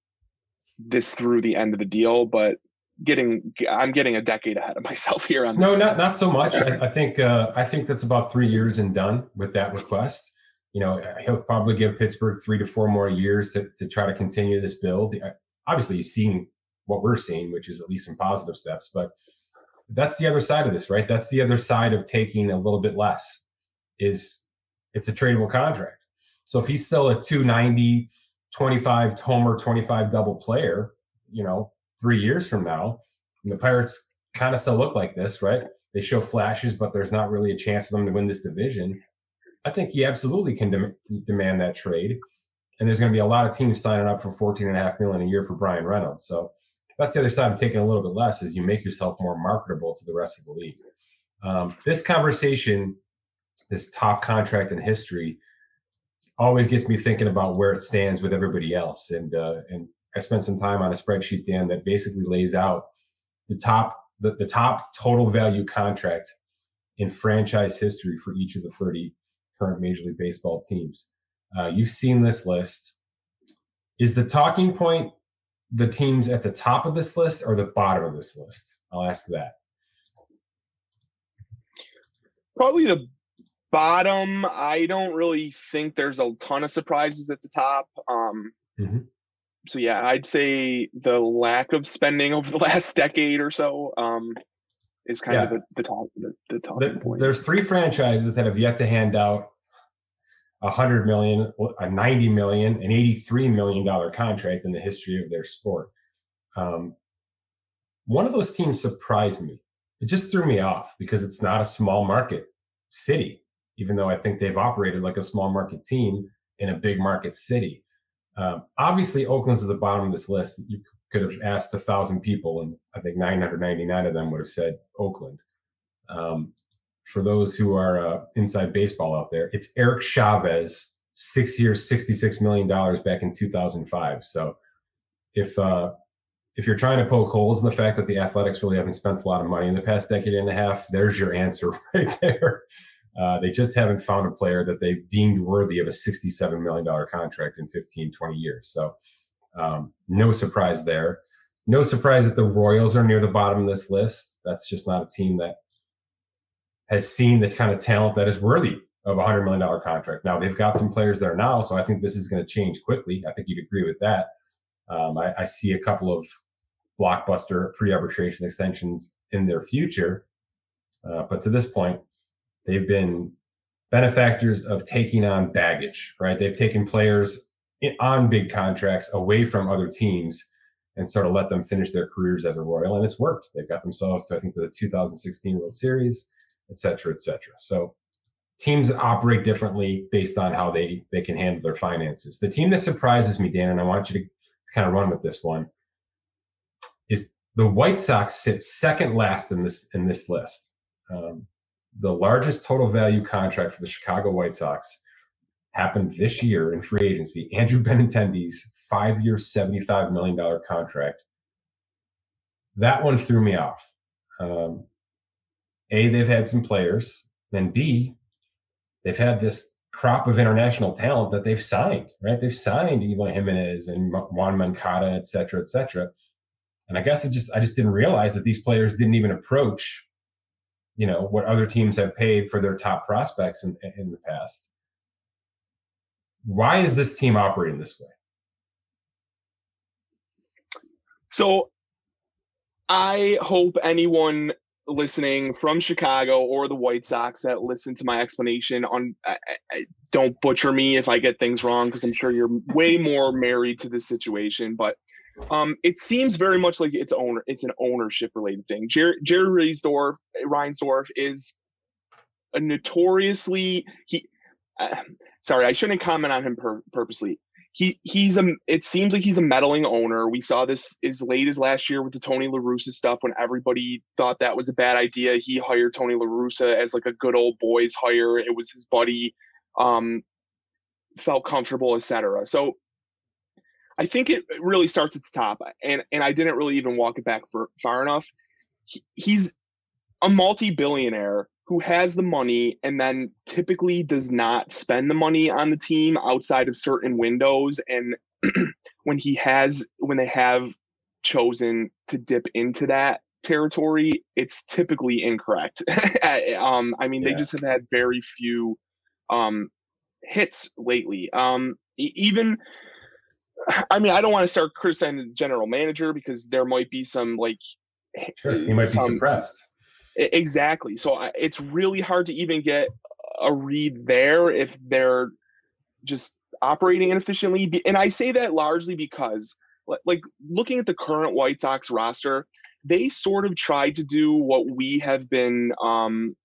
this through the end of the deal, but getting I'm getting a decade ahead of myself here. On no, not not so much. I, I think uh, I think that's about three years and done with that request. You know, he'll probably give Pittsburgh three to four more years to to try to continue this build. Obviously, he's seeing what we're seeing, which is at least some positive steps, but that's the other side of this, right? That's the other side of taking a little bit less is it's a tradable contract. So if he's still a 290, 25 homer, 25 double player, you know, three years from now, the Pirates kind of still look like this, right? They show flashes, but there's not really a chance for them to win this division. I think he absolutely can de- demand that trade. And there's going to be a lot of teams signing up for 14 and a half million a year for Bryan Reynolds. So that's the other side of taking a little bit less is you make yourself more marketable to the rest of the league. Um, this conversation this top contract in history always gets me thinking about where it stands with everybody else. And uh, and I spent some time on a spreadsheet, Dan, that basically lays out the top the, the top total value contract in franchise history for each of the 30 current Major League Baseball teams. Uh, you've seen this list. Is the talking point the teams at the top of this list or the bottom of this list? I'll ask that. Probably the bottom, I don't really think there's a ton of surprises at the top. Um, mm-hmm. So yeah, I'd say the lack of spending over the [laughs] last decade or so um, is kind yeah. of the, the top the, the top the, point. There's three franchises that have yet to hand out a hundred million, a ninety million, an eighty-three million dollar contract in the history of their sport. Um, one of those teams surprised me. It just threw me off because it's not a small market city even though I think they've operated like a small market team in a big market city. Um, obviously, Oakland's at the bottom of this list. You could have asked a thousand people, and I think 999 of them would have said Oakland. Um, for those who are uh, inside baseball out there, it's Eric Chavez, six years, $66 million back in 2005. So if, uh, if you're trying to poke holes in the fact that the Athletics really haven't spent a lot of money in the past decade and a half, there's your answer [laughs] right there. Uh, they just haven't found a player that they've deemed worthy of a $67 million contract in 15, 20 years. So, um, no surprise there. No surprise that the Royals are near the bottom of this list. That's just not a team that has seen the kind of talent that is worthy of a $100 million contract. Now, they've got some players there now, so I think this is going to change quickly. I think you'd agree with that. Um, I, I see a couple of blockbuster pre arbitration extensions in their future. Uh, but to this point, They've been benefactors of taking on baggage, right? They've taken players on big contracts away from other teams and sort of let them finish their careers as a Royal, and it's worked. They've got themselves to I think to the 2016 World Series, et cetera, et cetera. So teams operate differently based on how they they can handle their finances. The team that surprises me, Dan, and I want you to kind of run with this one, is the White Sox sit second last in this in this list. Um, the largest total value contract for the Chicago White Sox happened this year in free agency. Andrew Benintendi's five-year, $75 million contract. That one threw me off. Um, a, they've had some players. Then B, they've had this crop of international talent that they've signed, right? They've signed Eloy Jimenez and Yoan Moncada, et cetera, et cetera. And I guess I just I just didn't realize that these players didn't even approach you know what other teams have paid for their top prospects in, in the past. Why is this team operating this way? So I hope anyone listening from Chicago or the White Sox that listen to my explanation on I, I, don't butcher me if I get things wrong because I'm sure you're way more married to this situation but um, it seems very much like it's owner it's an ownership related thing Jerry, Jerry Reinsdorf, Reinsdorf is a notoriously he uh, sorry I shouldn't comment on him pur- purposely he he's a it seems like he's a meddling owner. We saw this as late as last year with the Tony La Russa stuff when everybody thought that was a bad idea. He hired Tony La Russa as like a good old boys hire. It was his buddy, um, felt comfortable, etc. So I think it really starts at the top, and and I didn't really even walk it back for far enough. He, he's a multi-billionaire who has the money and then typically does not spend the money on the team outside of certain windows and [clears throat] when he has when they have chosen to dip into that territory it's typically incorrect [laughs] um i mean yeah. they just have had very few um hits lately um even i mean i don't want to start criticizing the general manager because there might be some like sure. he might some, be suppressed Exactly. So it's really hard to even get a read there if they're just operating inefficiently. And I say that largely because, like, looking at the current White Sox roster, they sort of tried to do what we have been, um,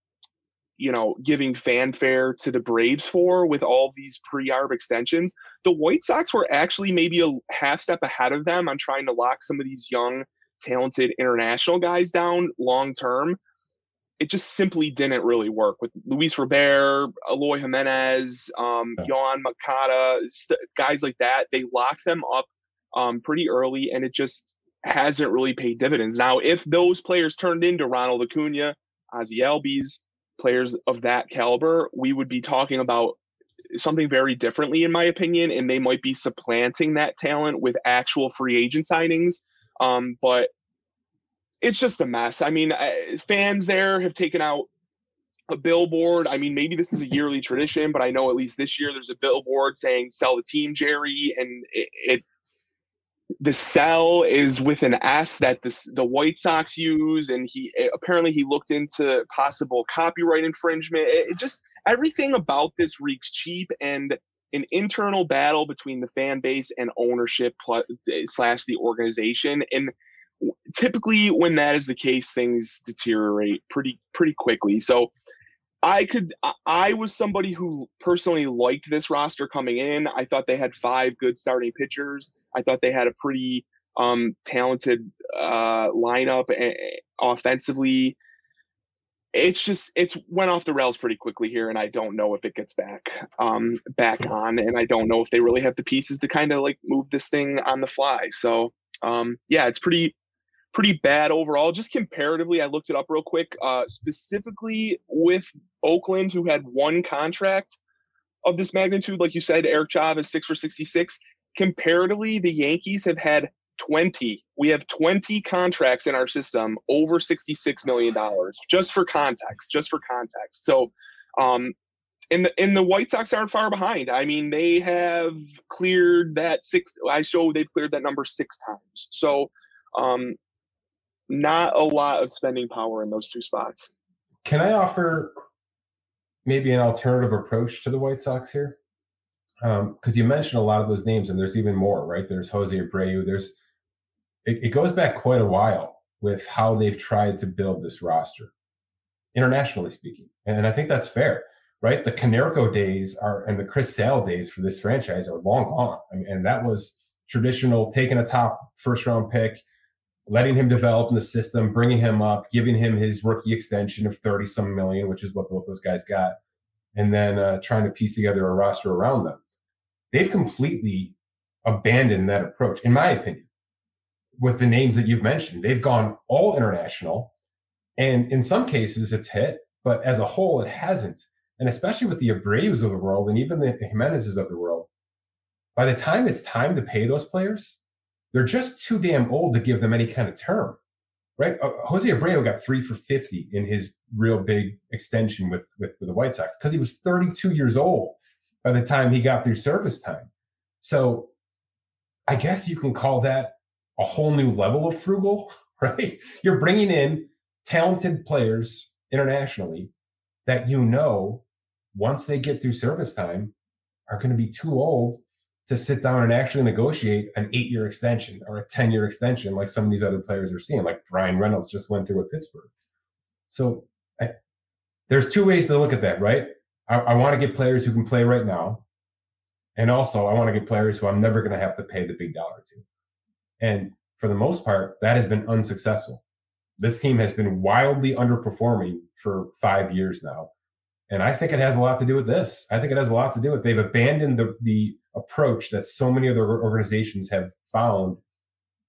you know, giving fanfare to the Braves for with all these pre-arb extensions. The White Sox were actually maybe a half step ahead of them on trying to lock some of these young, talented international guys down long term it just simply didn't really work with Luis Robert, Eloy Jimenez, um, yeah. Yoan Moncada, st- guys like that. They locked them up um, pretty early, and it just hasn't really paid dividends. Now, if those players turned into Ronald Acuna, Ozzie Albies, players of that caliber, we would be talking about something very differently, in my opinion, and they might be supplanting that talent with actual free agent signings. Um, but it's just a mess. I mean, fans there have taken out a billboard. I mean, maybe this is a yearly tradition, but I know at least this year there's a billboard saying "Sell the team, Jerry," and it, it the sell is with an S that the the White Sox use, and he eh, apparently he looked into possible copyright infringement. It, it just everything about this reeks cheap and an internal battle between the fan base and ownership plus, eh, slash the organization and typically when that is the case things deteriorate pretty pretty quickly so i could i was somebody who personally liked this roster coming in. I thought they had five good starting pitchers. I thought they had a pretty um, talented uh, lineup offensively. It's just it's went off the rails pretty quickly here and i don't know if it gets back um back on and i don't know if they really have the pieces to kind of like move this thing on the fly. So um yeah it's pretty pretty bad overall. Just comparatively, I looked it up real quick. Uh, specifically with Oakland, who had one contract of this magnitude, like you said, Eric Chavez six for sixty six. Comparatively, the Yankees have had 20. We have 20 contracts in our system over $66 million, just for context, just for context. So, um, and the, and the White Sox aren't far behind. I mean, they have cleared that six. I show they've cleared that number six times. So, um, not a lot of spending power in those two spots. Can I offer maybe an alternative approach to the White Sox here? Because um, you mentioned a lot of those names, and there's even more, right? There's Jose Abreu. There's it, it goes back quite a while with how they've tried to build this roster, internationally speaking, and I think that's fair, right? The Konerko days are and the Chris Sale days for this franchise are long gone. I mean, and that was traditional, taking a top first round pick letting him develop in the system, bringing him up, giving him his rookie extension of 30 some million, which is what both those guys got, and then uh, trying to piece together a roster around them. They've completely abandoned that approach, in my opinion, with the names that you've mentioned. They've gone all international, and in some cases it's hit, but as a whole, it hasn't. And especially with the Abreu's of the world and even the Jimenez's of the world, by the time it's time to pay those players, they're just too damn old to give them any kind of term, right? Uh, Jose Abreu got three for 50 in his real big extension with, with, with the White Sox because he was 32 years old by the time he got through service time. So I guess you can call that a whole new level of frugal, [laughs] right? You're bringing in talented players internationally that you know once they get through service time are going to be too old to sit down and actually negotiate an eight year extension or a 10 year extension like some of these other players are seeing, like Bryan Reynolds just went through with Pittsburgh. So I, there's two ways to look at that, right? I, I want to get players who can play right now. And also, I want to get players who I'm never going to have to pay the big dollar to. And for the most part, that has been unsuccessful. This team has been wildly underperforming for five years now. And I think it has a lot to do with this. I think it has a lot to do with they've abandoned the, the approach that so many other organizations have found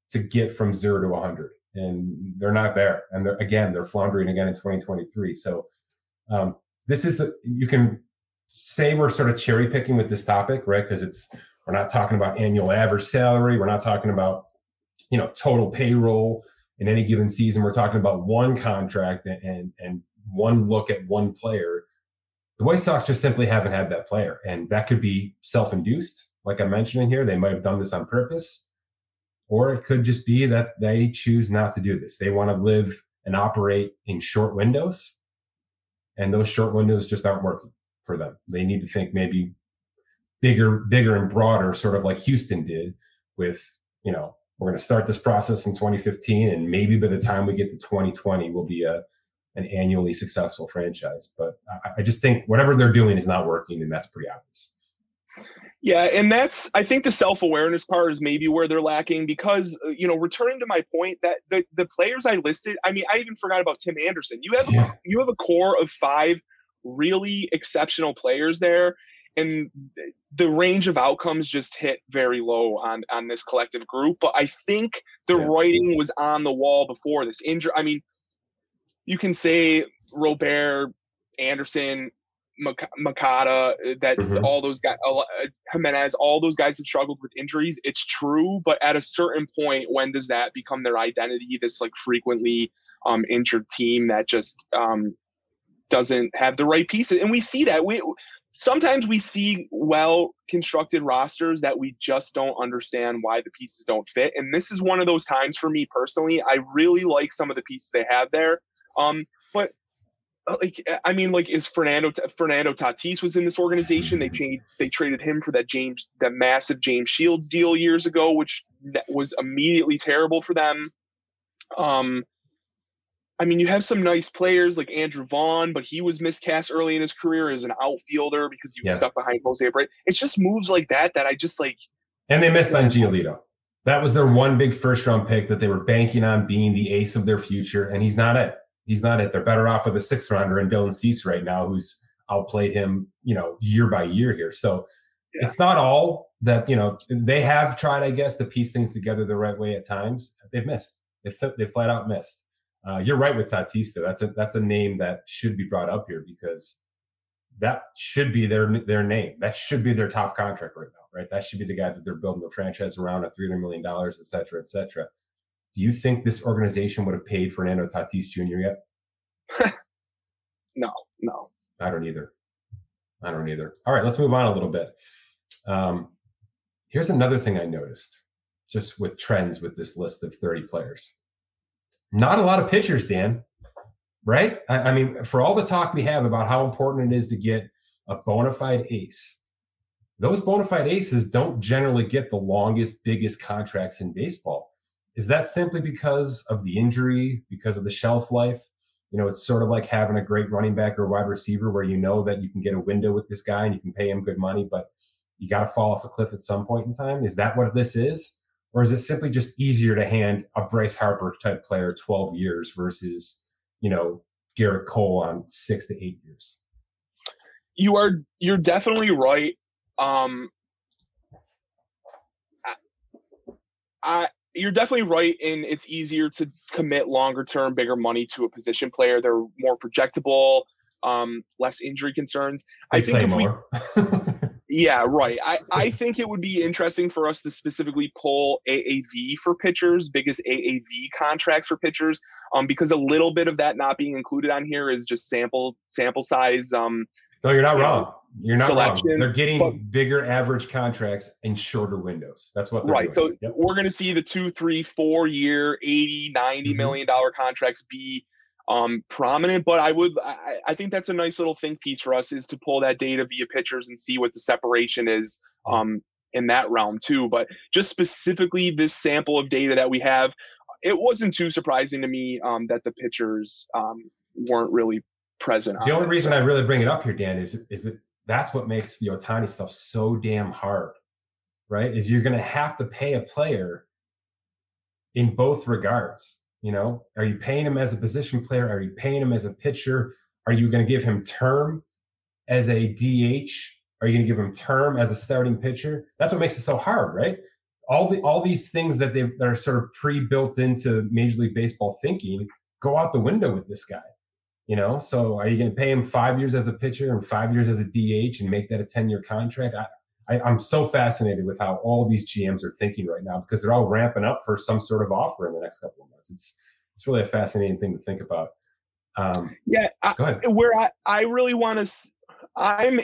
to get from zero to 100 and they're not there. And they're again they're floundering again in 2023 so um, this is a, you can say we're sort of cherry picking with this topic right? Because it's we're not talking about annual average salary. We're not talking about you know total payroll in any given season. We're talking about one contract and and, and one look at one player the White Sox just simply haven't had that player. And that could be self induced, like I mentioned in here. They might have done this on purpose. Or it could just be that they choose not to do this. They want to live and operate in short windows. And those short windows just aren't working for them. They need to think maybe bigger, bigger and broader, sort of like Houston did with, you know, we're going to start this process in 2015. And maybe by the time we get to 2020, we'll be a an annually successful franchise. But I, I just think whatever they're doing is not working, and that's pretty obvious. Yeah, and that's I think the self-awareness part is maybe where they're lacking because uh, you know, returning to my point that the the players I listed, I mean, I even forgot about Tim Anderson. You have yeah. you have a core of 5 really exceptional players there and the range of outcomes just hit very low on on this collective group, but I think the yeah. writing was on the wall before this injury. I mean, you can say Robert, Anderson, Moncada, uh, that mm-hmm. all those guys, uh, Jimenez, all those guys have struggled with injuries. It's true, but at a certain point, when does that become their identity? This like frequently um, injured team that just um, doesn't have the right pieces, and we see that we sometimes we see well constructed rosters that we just don't understand why the pieces don't fit. And this is one of those times for me personally. I really like some of the pieces they have there. Um, but uh, like I mean, like is Fernando Fernando Tatis was in this organization? They changed they traded him for that James that massive James Shields deal years ago, which that was immediately terrible for them. Um, I mean, you have some nice players like Andrew Vaughn, but he was miscast early in his career as an outfielder because he was yeah. stuck behind Jose Abreu. It's just moves like that that I just like. And they missed on Giolito. That was their one big first round pick that they were banking on being the ace of their future, and he's not it he's not it. They're better off with a six rounder and Dylan Cease right now, who's outplayed him, you know, year by year here. So yeah. it's not all that you know they have tried, I guess, to piece things together the right way at times. They've missed. They they flat out missed. Uh, you're right with Tatista. That's a that's a name that should be brought up here because that should be their their name. That should be their top contract right now, right? That should be the guy that they're building the franchise around at three hundred million dollars, et cetera, et cetera. Do you think this organization would have paid Fernando Tatis Jr. yet? [laughs] no, no. I don't either. I don't either. All right, let's move on a little bit. Um, here's another thing I noticed just with trends with this list of 30 players. Not a lot of pitchers, Dan, right? I, I mean, for all the talk we have about how important it is to get a bona fide ace, those bona fide aces don't generally get the longest, biggest contracts in baseball. Is that simply because of the injury, because of the shelf life? You know, it's sort of like having a great running back or wide receiver where you know that you can get a window with this guy and you can pay him good money, but you got to fall off a cliff at some point in time. Is that what this is? Or is it simply just easier to hand a Bryce Harper type player 12 years versus, you know, Gerrit Cole on six to eight years? You are, you're definitely right. Um, I, you're definitely right in it's easier to commit longer term, bigger money to a position player. They're more projectable, um, less injury concerns. They I think if more. we [laughs] Yeah, right. I, I think it would be interesting for us to specifically pull AAV for pitchers, biggest AAV contracts for pitchers, um, because a little bit of that not being included on here is just sample sample size um, no, you're not you wrong. Know, you're not selection. wrong. They're getting but, bigger average contracts in shorter windows. That's what right. Doing. Right. So yep. we're going to see the two, three, four year, 80, 90 mm-hmm. million dollar contracts be um, prominent. But I would, I, I, think that's a nice little think piece for us is to pull that data via pitchers and see what the separation is um, in that realm too. But just specifically this sample of data that we have, it wasn't too surprising to me um, that the pitchers um, weren't really present. The only it, reason so. I really bring it up here, Dan, is is that that's what makes the Ohtani stuff so damn hard, right? Is you're going to have to pay a player in both regards you know, are you paying him as a position player? Are you paying him as a pitcher? Are you going to give him term as a DH? Are you going to give him term as a starting pitcher? That's what makes it so hard, right? All the all these things that they that are sort of pre-built into Major League Baseball thinking go out the window with this guy. You know, so are you going to pay him five years as a pitcher and five years as a DH and make that a ten-year contract? I, I, am so fascinated with how all these GMs are thinking right now because they're all ramping up for some sort of offer in the next couple of months. It's it's really a fascinating thing to think about. Um, yeah, I, where I I really want to, I'm.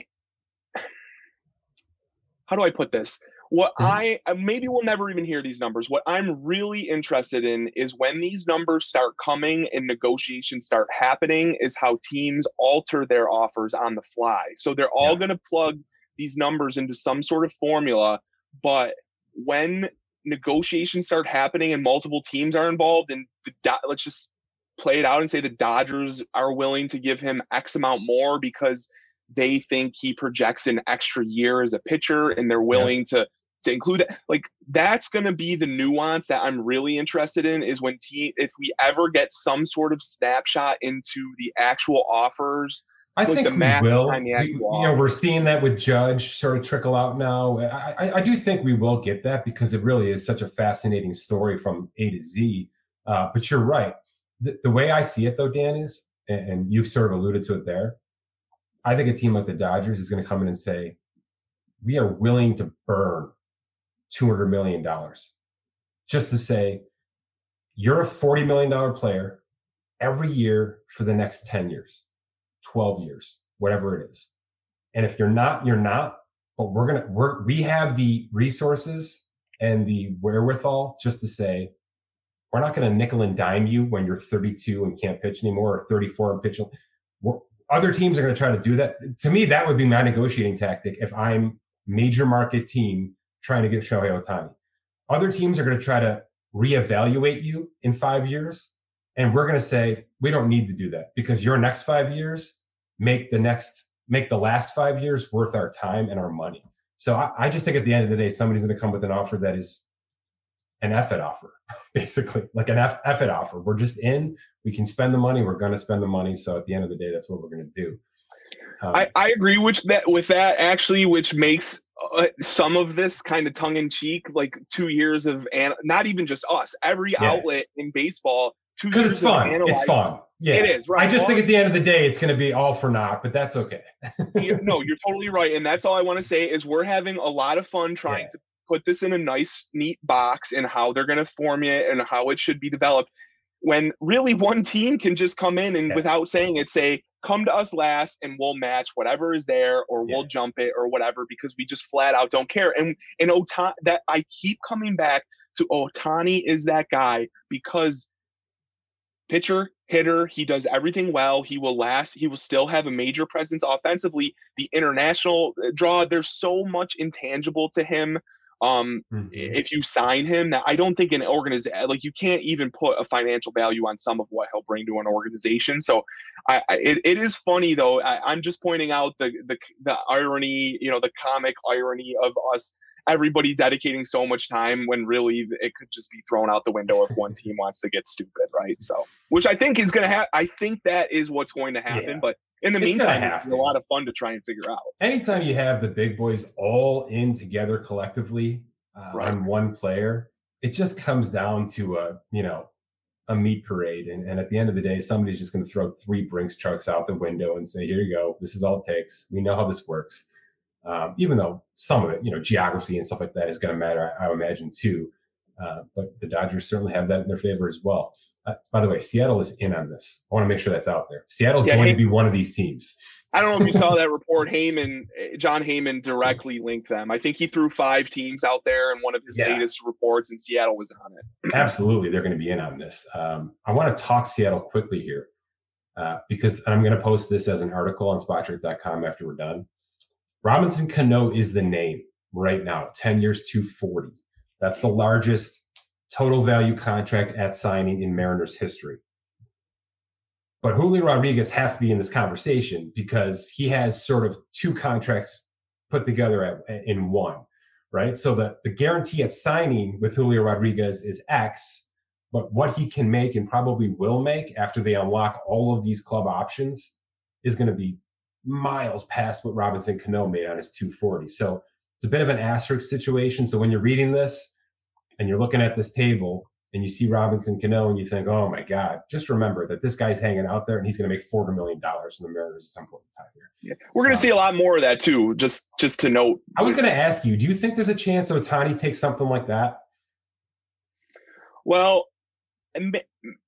How do I put this? What. I uh, maybe we'll never even hear these numbers. What I'm really interested in is when these numbers start coming and negotiations start happening, is how teams alter their offers on the fly. So they're all yeah. going to plug these numbers into some sort of formula. But when negotiations start happening and multiple teams are involved, and the, let's just play it out and say the Dodgers are willing to give him X amount more because they think he projects an extra year as a pitcher and they're willing yeah. to to include. Like that's going to be the nuance that I'm really interested in is when team if we ever get some sort of snapshot into the actual offers I like think we will. We, you know, we're seeing that with Judge sort of trickle out now. I, I, I, do think we will get that because it really is such a fascinating story from A to Z. Uh, but you're right. The, the, way I see it, though, Dan, is, and, and you sort of alluded to it there. I think a team like the Dodgers is going to come in and say, we are willing to burn $200 million just to say, you're a $40 million player every year for the next 10 years 12 years, whatever it is. And if you're not, you're not. But we're gonna we're we have the resources and the wherewithal just to say we're not going to nickel and dime you when you're 32 and can't pitch anymore or 34 and pitch. We're, other teams are going to try to do that. To me, that would be my negotiating tactic if I'm major market team trying to get Shohei Ohtani. Other teams are going to try to reevaluate you in five years and we're going to say we don't need to do that because your next five years make the next make the last five years worth our time and our money. So i, I just think at the end of the day somebody's going to come with an offer that is an effort offer [laughs] basically like an effort offer. We're just in we can spend the money we're going to spend the money. So at the end of the day that's what we're going to do um, I, I agree with that with that actually which makes uh, some of this kind of tongue in cheek, like two years of, and not even just us, every yeah. outlet in baseball because it's fun. It's fun. Yeah, it is. Right. I just think at the end of the day, it's going to be all for naught, but that's okay. [laughs] no, you're totally right, and that's all I want to say is we're having a lot of fun trying yeah. to put this in a nice, neat box and how they're going to form it and how it should be developed. When really one team can just come in and yeah. without saying it, say, "Come to us last, and we'll match whatever is there, or we'll jump it, or whatever," because we just flat out don't care. And and Ohtani, that I keep coming back to Ohtani is that guy because pitcher, hitter. He does everything well. He will last. He will still have a major presence offensively. The international uh, draw, there's so much intangible to him. Um, mm-hmm. if you sign him, that I don't think an organization like you can't even put a financial value on some of what he'll bring to an organization. So, I, I it, it is funny though. I, I'm just pointing out the the the irony, you know, the comic irony of us everybody dedicating so much time when really it could just be thrown out the window if one [laughs] team wants to get stupid, right? So, which I think is to happen. I think that is what's going to happen. Yeah. But in the it's meantime, it's a lot of fun to try and figure out. Anytime you have the big boys all in together collectively uh, right. on one player, it just comes down to a you know a meat parade. And, and at the end of the day, somebody's just going to throw three Brinks trucks out the window and say, "Here you go. This is all it takes. We know how this works." um, even though some of it, you know, geography and stuff like that is going to matter, I, I, imagine too. Uh, but the Dodgers certainly have that in their favor as well. Uh, by the way, Seattle is in on this. I want to make sure that's out there. Seattle's yeah, going to be one of these teams. I don't know if you saw [laughs] that report. Heyman, Jon Heyman directly linked them. I think he threw five teams out there in one of his yeah. latest reports, and Seattle was on it. [clears throat] Absolutely, they're going to be in on this. Um, I want to talk Seattle quickly here. uh, because I'm going to post this as an article on spotrac.com after we're done. Robinson Cano is the name right now, 10 years, 240. That's the largest total value contract at signing in Mariners history. But Julio Rodriguez has to be in this conversation because he has sort of two contracts put together at, in one, right? So the, the guarantee at signing with Julio Rodriguez is X, but what he can make and probably will make after they unlock all of these club options is going to be miles past what Robinson Cano made on his 240. So it's a bit of an asterisk situation. So when you're reading this and you're looking at this table and you see Robinson Cano and you think, oh my God, just remember that this guy's hanging out there and he's going to make $400 million from the Mariners at some point in time here. Yeah. We're going to see a lot more of that too, just just to note. I was going to ask you, do you think there's a chance Ohtani takes something like that? Well,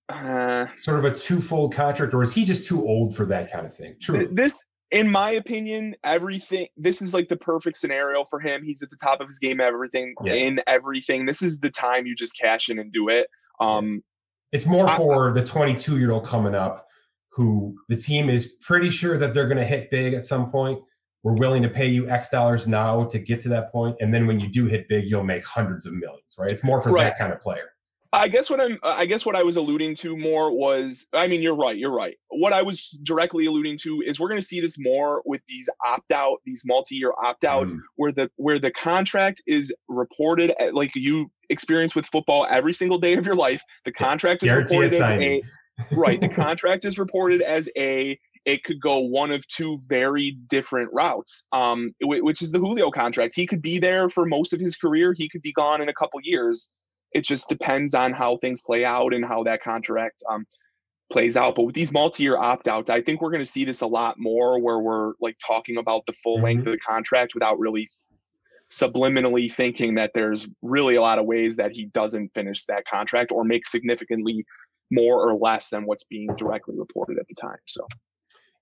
uh, sort of a twofold contract, or is he just too old for that kind of thing? True. This, in my opinion, everything. This is like the perfect scenario for him. He's at the top of his game, everything yeah. in everything. This is the time you just cash in and do it. Um, it's more for I, the 22 year old coming up, who the team is pretty sure that they're going to hit big at some point. We're willing to pay you X dollars now to get to that point, and then when you do hit big, you'll make hundreds of millions. Right? It's more for right. that kind of player. I guess what I'm I guess what I was alluding to more was I mean you're right you're right. What I was directly alluding to is we're going to see this more with these opt out these multi-year opt outs mm. where the where the contract is reported at, like you experience with football every single day of your life. The contract is reported as a [laughs] right. The [laughs] contract is reported as a it could go one of two very different routes, um, which is the Julio contract. He could be there for most of his career. He could be gone in a couple years. It just depends on how things play out and how that contract um, plays out. But with these multi-year opt-outs, I think we're going to see this a lot more, where we're like talking about the full mm-hmm. length of the contract without really subliminally thinking that there's really a lot of ways that he doesn't finish that contract or make significantly more or less than what's being directly reported at the time. So,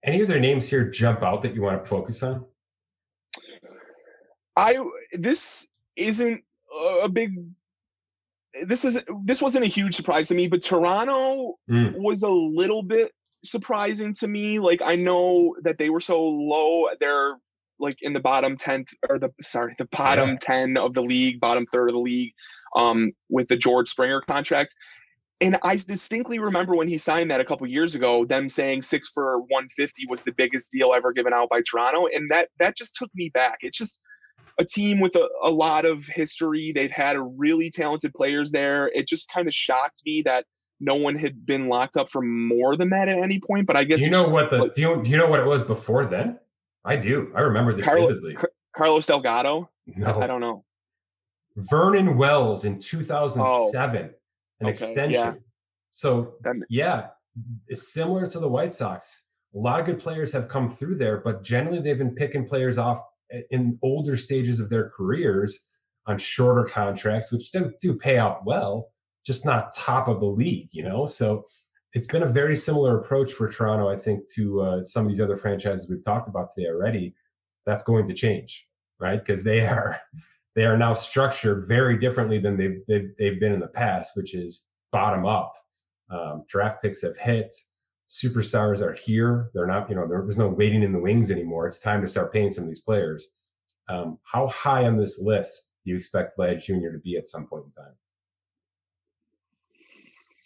any other names here jump out that you want to focus on? I this isn't a big this is this wasn't a huge surprise to me, but Toronto mm. was a little bit surprising to me. Like I know that they were so low, they're like in the bottom 10th or the sorry, the bottom yeah. 10 of the league, bottom third of the league, um, with the George Springer contract. And I distinctly remember when he signed that a couple years ago, them saying six for 150 was the biggest deal ever given out by Toronto. And that that just took me back. It's just a team with a, a lot of history. They've had really talented players there. It just kind of shocked me that no one had been locked up for more than that at any point. But I guess you know what the like, do you do you know what it was before then? I do. I remember this Carlo, vividly. Carlos Delgado. No, I, don't know. Vernon Wells in 2007, oh, an okay, extension. Yeah. So yeah, it's similar to the White Sox. A lot of good players have come through there, but generally they've been picking players off in older stages of their careers on shorter contracts, which do, do pay out well, just not top of the league, you know? So it's been a very similar approach for Toronto, I think, to uh, some of these other franchises we've talked about today already. That's going to change, right? Because they are [laughs] they are now structured very differently than they've, they've, they've been in the past, which is bottom up. Um, draft picks have hit superstars are here. They're not, you know, there's no waiting in the wings anymore. It's time to start paying some of these players. Um, how high on this list do you expect Vlad Jr. to be at some point in time?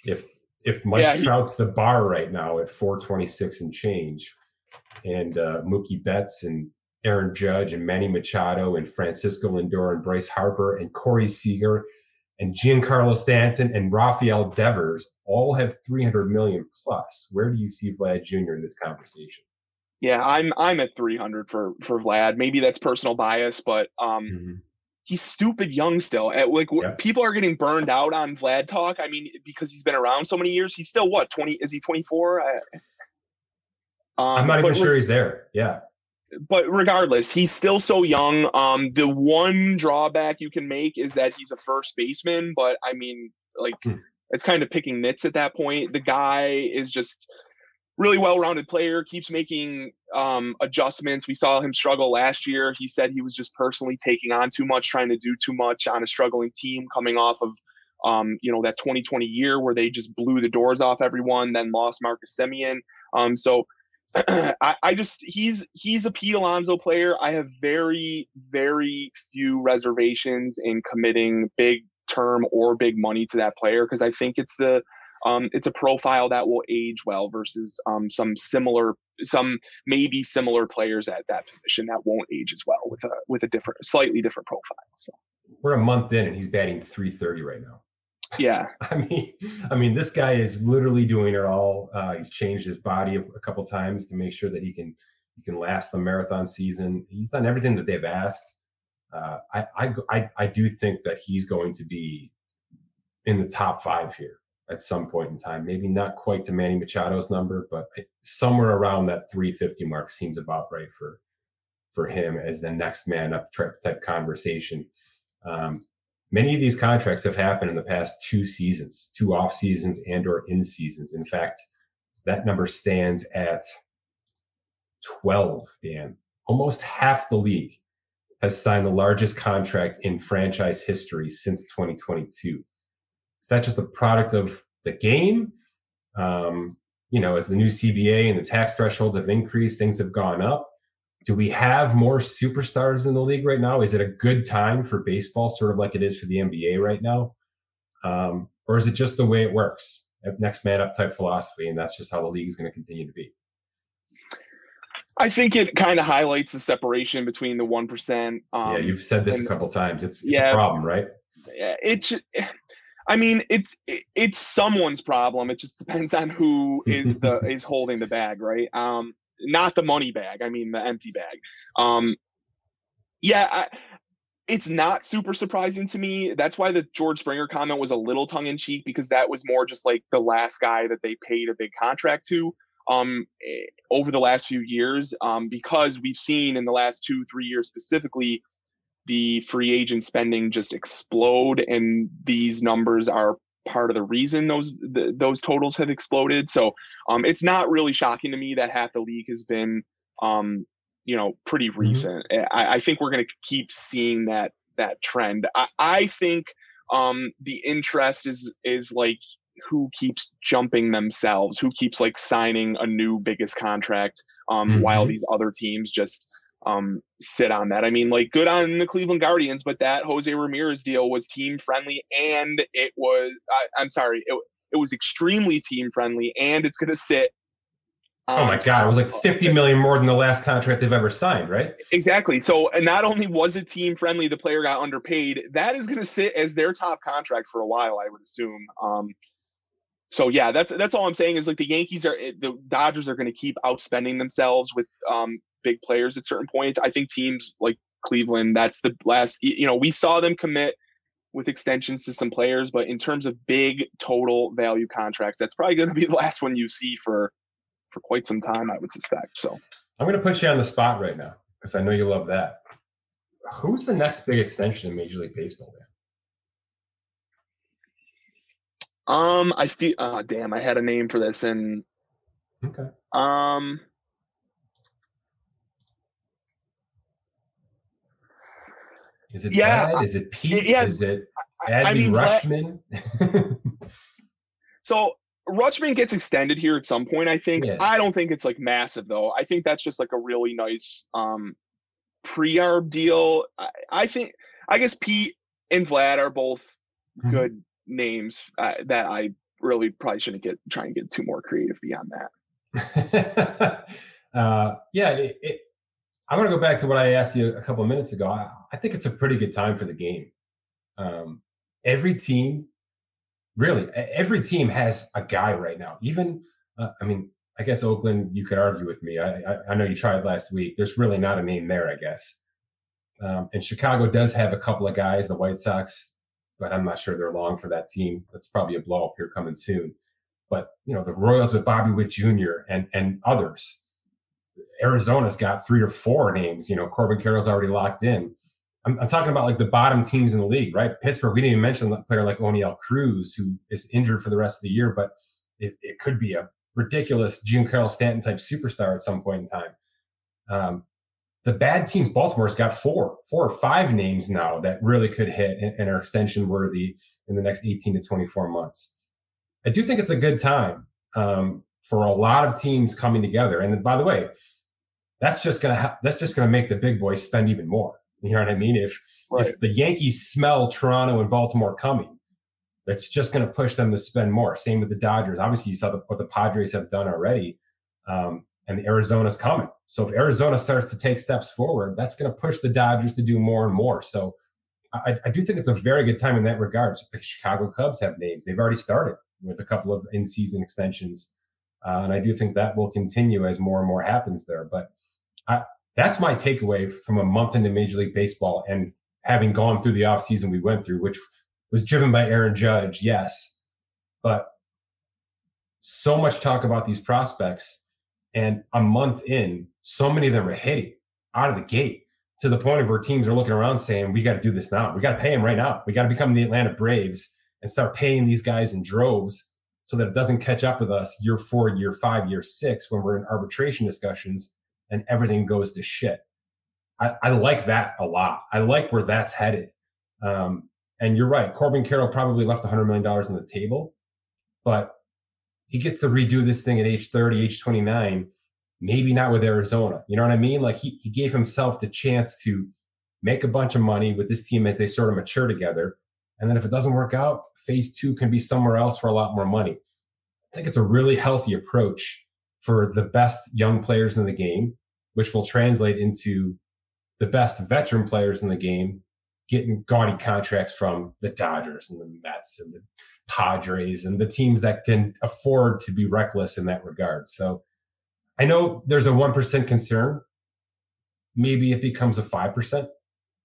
If if Mike yeah, Trout's the bar right now at 426 and change, and uh, Mookie Betts and Aaron Judge and Manny Machado and Francisco Lindor and Bryce Harper and Corey Seager and Giancarlo Stanton and Rafael Devers all have 300 million plus. Where do you see Vlad Jr. in this conversation? Yeah, I'm I'm at 300 for for Vlad. Maybe that's personal bias, but um, mm-hmm. he's stupid young still. At, like yeah. people are getting burned out on Vlad talk. I mean, because he's been around so many years. He's still what 20? Is he 24? I, um, I'm not even sure he's there. Yeah but regardless, he's still so young. Um, the one drawback you can make is that he's a first baseman, but I mean, like, hmm. it's kind of picking nits at that point. The guy is just really well-rounded player, keeps making um, adjustments. We saw him struggle last year. He said he was just personally taking on too much, trying to do too much on a struggling team, coming off of um, you know, that 2020 year where they just blew the doors off everyone, then lost Marcus Semien. Um, so [clears throat] I, I, just he's he's a Pete Alonso player. I have very very few reservations in committing big term or big money to that player because I think it's the um, it's a profile that will age well versus um, some similar some maybe similar players at that position that won't age as well with a with a different slightly different profile. So we're a month in and he's batting 330 right now. Yeah. [laughs] I mean, I mean, this guy is literally doing it all. Uh, he's changed his body a, a couple times to make sure that he can he can last the marathon season. He's done everything that they've asked. Uh, I, I I I do think that he's going to be in the top five here at some point in time. Maybe not quite to Manny Machado's number, but somewhere around that 350 mark seems about right for for him as the next man up type conversation. Um, many of these contracts have happened in the past two seasons, two off seasons and or in seasons. In fact, that number stands at 12, Dan. Almost half the league has signed the largest contract in franchise history since 2022. Is that just a product of the game? Um, you know, as the new CBA and the tax thresholds have increased, things have gone up do we have more superstars in the league right now? Is it a good time for baseball, sort of like it is for the NBA right now? Um, or is it just the way it works? Next man up type philosophy, and that's just how the league is going to continue to be. I think it kind of highlights the separation between the one percent. Um, yeah, you've said this and, a couple times. It's, it's yeah, a problem, right? Yeah, it's. I mean, it's it's someone's problem. It just depends on who is the [laughs] is holding the bag, right? Um, not the money bag. I mean the empty bag. Um, yeah, I, it's not super surprising to me. That's why the George Springer comment was a little tongue in cheek because that was more just like the last guy that they paid a big contract to um, eh, over the last few years. Um, because we've seen in the last two, three years specifically, the free agent spending just explode, and these numbers are part of the reason those the, those totals have exploded. So um, it's not really shocking to me that half the league has been um, you know pretty mm-hmm. recent. Mm-hmm. I, I, think we're going to keep seeing that that trend. I, I think um, the interest is is like who keeps jumping themselves, who keeps like signing a new biggest contract, um, mm-hmm. while these other teams just um, sit on that. I mean, like good on the Cleveland Guardians, but that Jose Ramirez deal was team friendly and it was, I, am sorry, it, it was extremely team friendly and it's going to sit. Oh my God. It was like 50 million more than the last contract they've ever signed, right? Exactly. So and not only was it team friendly, the player got underpaid. That is going to sit as their top contract for a while, I would assume. Um, so yeah, that's that's all I'm saying is like the Yankees are the Dodgers are going to keep outspending themselves with um, big players at certain points. I think teams like Cleveland, that's the last, you know, we saw them commit with extensions to some players, but in terms of big total value contracts, that's probably going to be the last one you see for for quite some time, I would suspect. So I'm going to put you on the spot right now because I know you love that. Who's the next big extension in Major League Baseball? Man? Um, I feel. Oh, damn! I had a name for this, and okay. Um, Is it yeah, Brad? Is it Pete? Yeah, is it Adley I mean, Rutschman? [laughs] so Rutschman gets extended here at some point. I think. Yeah. I don't think it's like massive though. I think that's just like a really nice um, pre-arb deal. I, I, think. I guess Pete and Vlad are both mm-hmm. good names uh, that I really probably shouldn't get try and get too more creative beyond that. [laughs] uh, yeah, it, it, I want to go back to what I asked you a couple of minutes ago. I, I think it's a pretty good time for the game. Um, every team, really, every team has a guy right now. Even, uh, I mean, I guess Oakland, you could argue with me. I, I, I, know you tried last week. There's really not a name there, I guess. Um, and Chicago does have a couple of guys, the White Sox, but I'm not sure they're long for that team. That's probably a blow up here coming soon. But you know, the Royals with Bobby Witt Jr. and and others. Arizona's got three or four names. You know, Corbin Carroll's already locked in. I'm, I'm, talking about like the bottom teams in the league, right? Pittsburgh, we didn't even mention a player like Oneil Cruz, who is injured for the rest of the year, but it, it could be a ridiculous Giancarlo Stanton type superstar at some point in time. Um, the bad teams, Baltimore's got four, four or five names now that really could hit and, and are extension worthy in the next 18 to 24 months. I do think it's a good time um, for a lot of teams coming together. And by the way, that's just gonna ha- that's just gonna make the big boys spend even more. You know what I mean? If right. if the Yankees smell Toronto and Baltimore coming, it's just going to push them to spend more. Same with the Dodgers. Obviously, you saw the, what the Padres have done already, um, and Arizona's coming. So if Arizona starts to take steps forward, that's going to push the Dodgers to do more and more. So I, I do think it's a very good time in that regard. So the Chicago Cubs have names; they've already started with a couple of in-season extensions, uh, and I do think that will continue as more and more happens there. But I, that's my takeaway from a month into Major League Baseball and having gone through the offseason we went through, which was driven by Aaron Judge, yes, but so much talk about these prospects. And a month in, so many of them are hitting out of the gate to the point of where teams are looking around saying, we got to do this now. We got to pay them right now. We got to become the Atlanta Braves and start paying these guys in droves so that it doesn't catch up with us year four, year five, year six when we're in arbitration discussions and everything goes to shit. I, I like that a lot. I like where that's headed. Um, and you're right. Corbin Carroll probably left $100 million on the table, but he gets to redo this thing at age 30, age 29, maybe not with Arizona. You know what I mean? Like he, he gave himself the chance to make a bunch of money with this team as they sort of mature together. And then if it doesn't work out, phase two can be somewhere else for a lot more money. I think it's a really healthy approach for the best young players in the game, which will translate into the best veteran players in the game getting gaudy contracts from the Dodgers and the Mets and the Padres and the teams that can afford to be reckless in that regard. So I know there's a 1% concern. Maybe it becomes a 5%,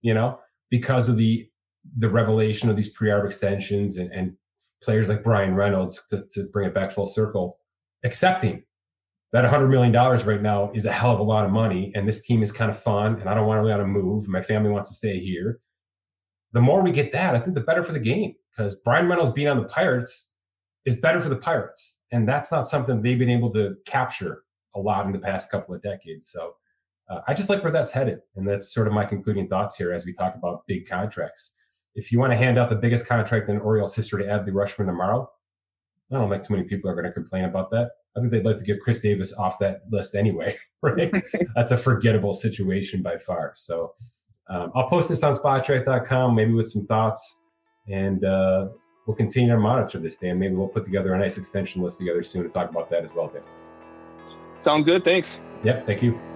you know, because of the the revelation of these pre-arb extensions and, and players like Bryan Reynolds to, to bring it back full circle, accepting that $100 million right now is a hell of a lot of money. And this team is kind of fun. And I don't want to really want to move. My family wants to stay here the more we get that, I think the better for the game because Bryan Reynolds being on the Pirates is better for the Pirates. And that's not something they've been able to capture a lot in the past couple of decades. So uh, I just like where that's headed. And that's sort of my concluding thoughts here as we talk about big contracts. If you want to hand out the biggest contract in Orioles history to add Adley Rutschman tomorrow, I don't think too many people are going to complain about that. I think they'd like to get Chris Davis off that list anyway, [laughs] right? [laughs] that's a forgettable situation by far. So um, I'll post this on spotrac.com, maybe with some thoughts, and uh, we'll continue to monitor this, Dan. Maybe we'll put together a nice extension list together soon to talk about that as well, Dan. Sounds good. Thanks. Yep. Thank you.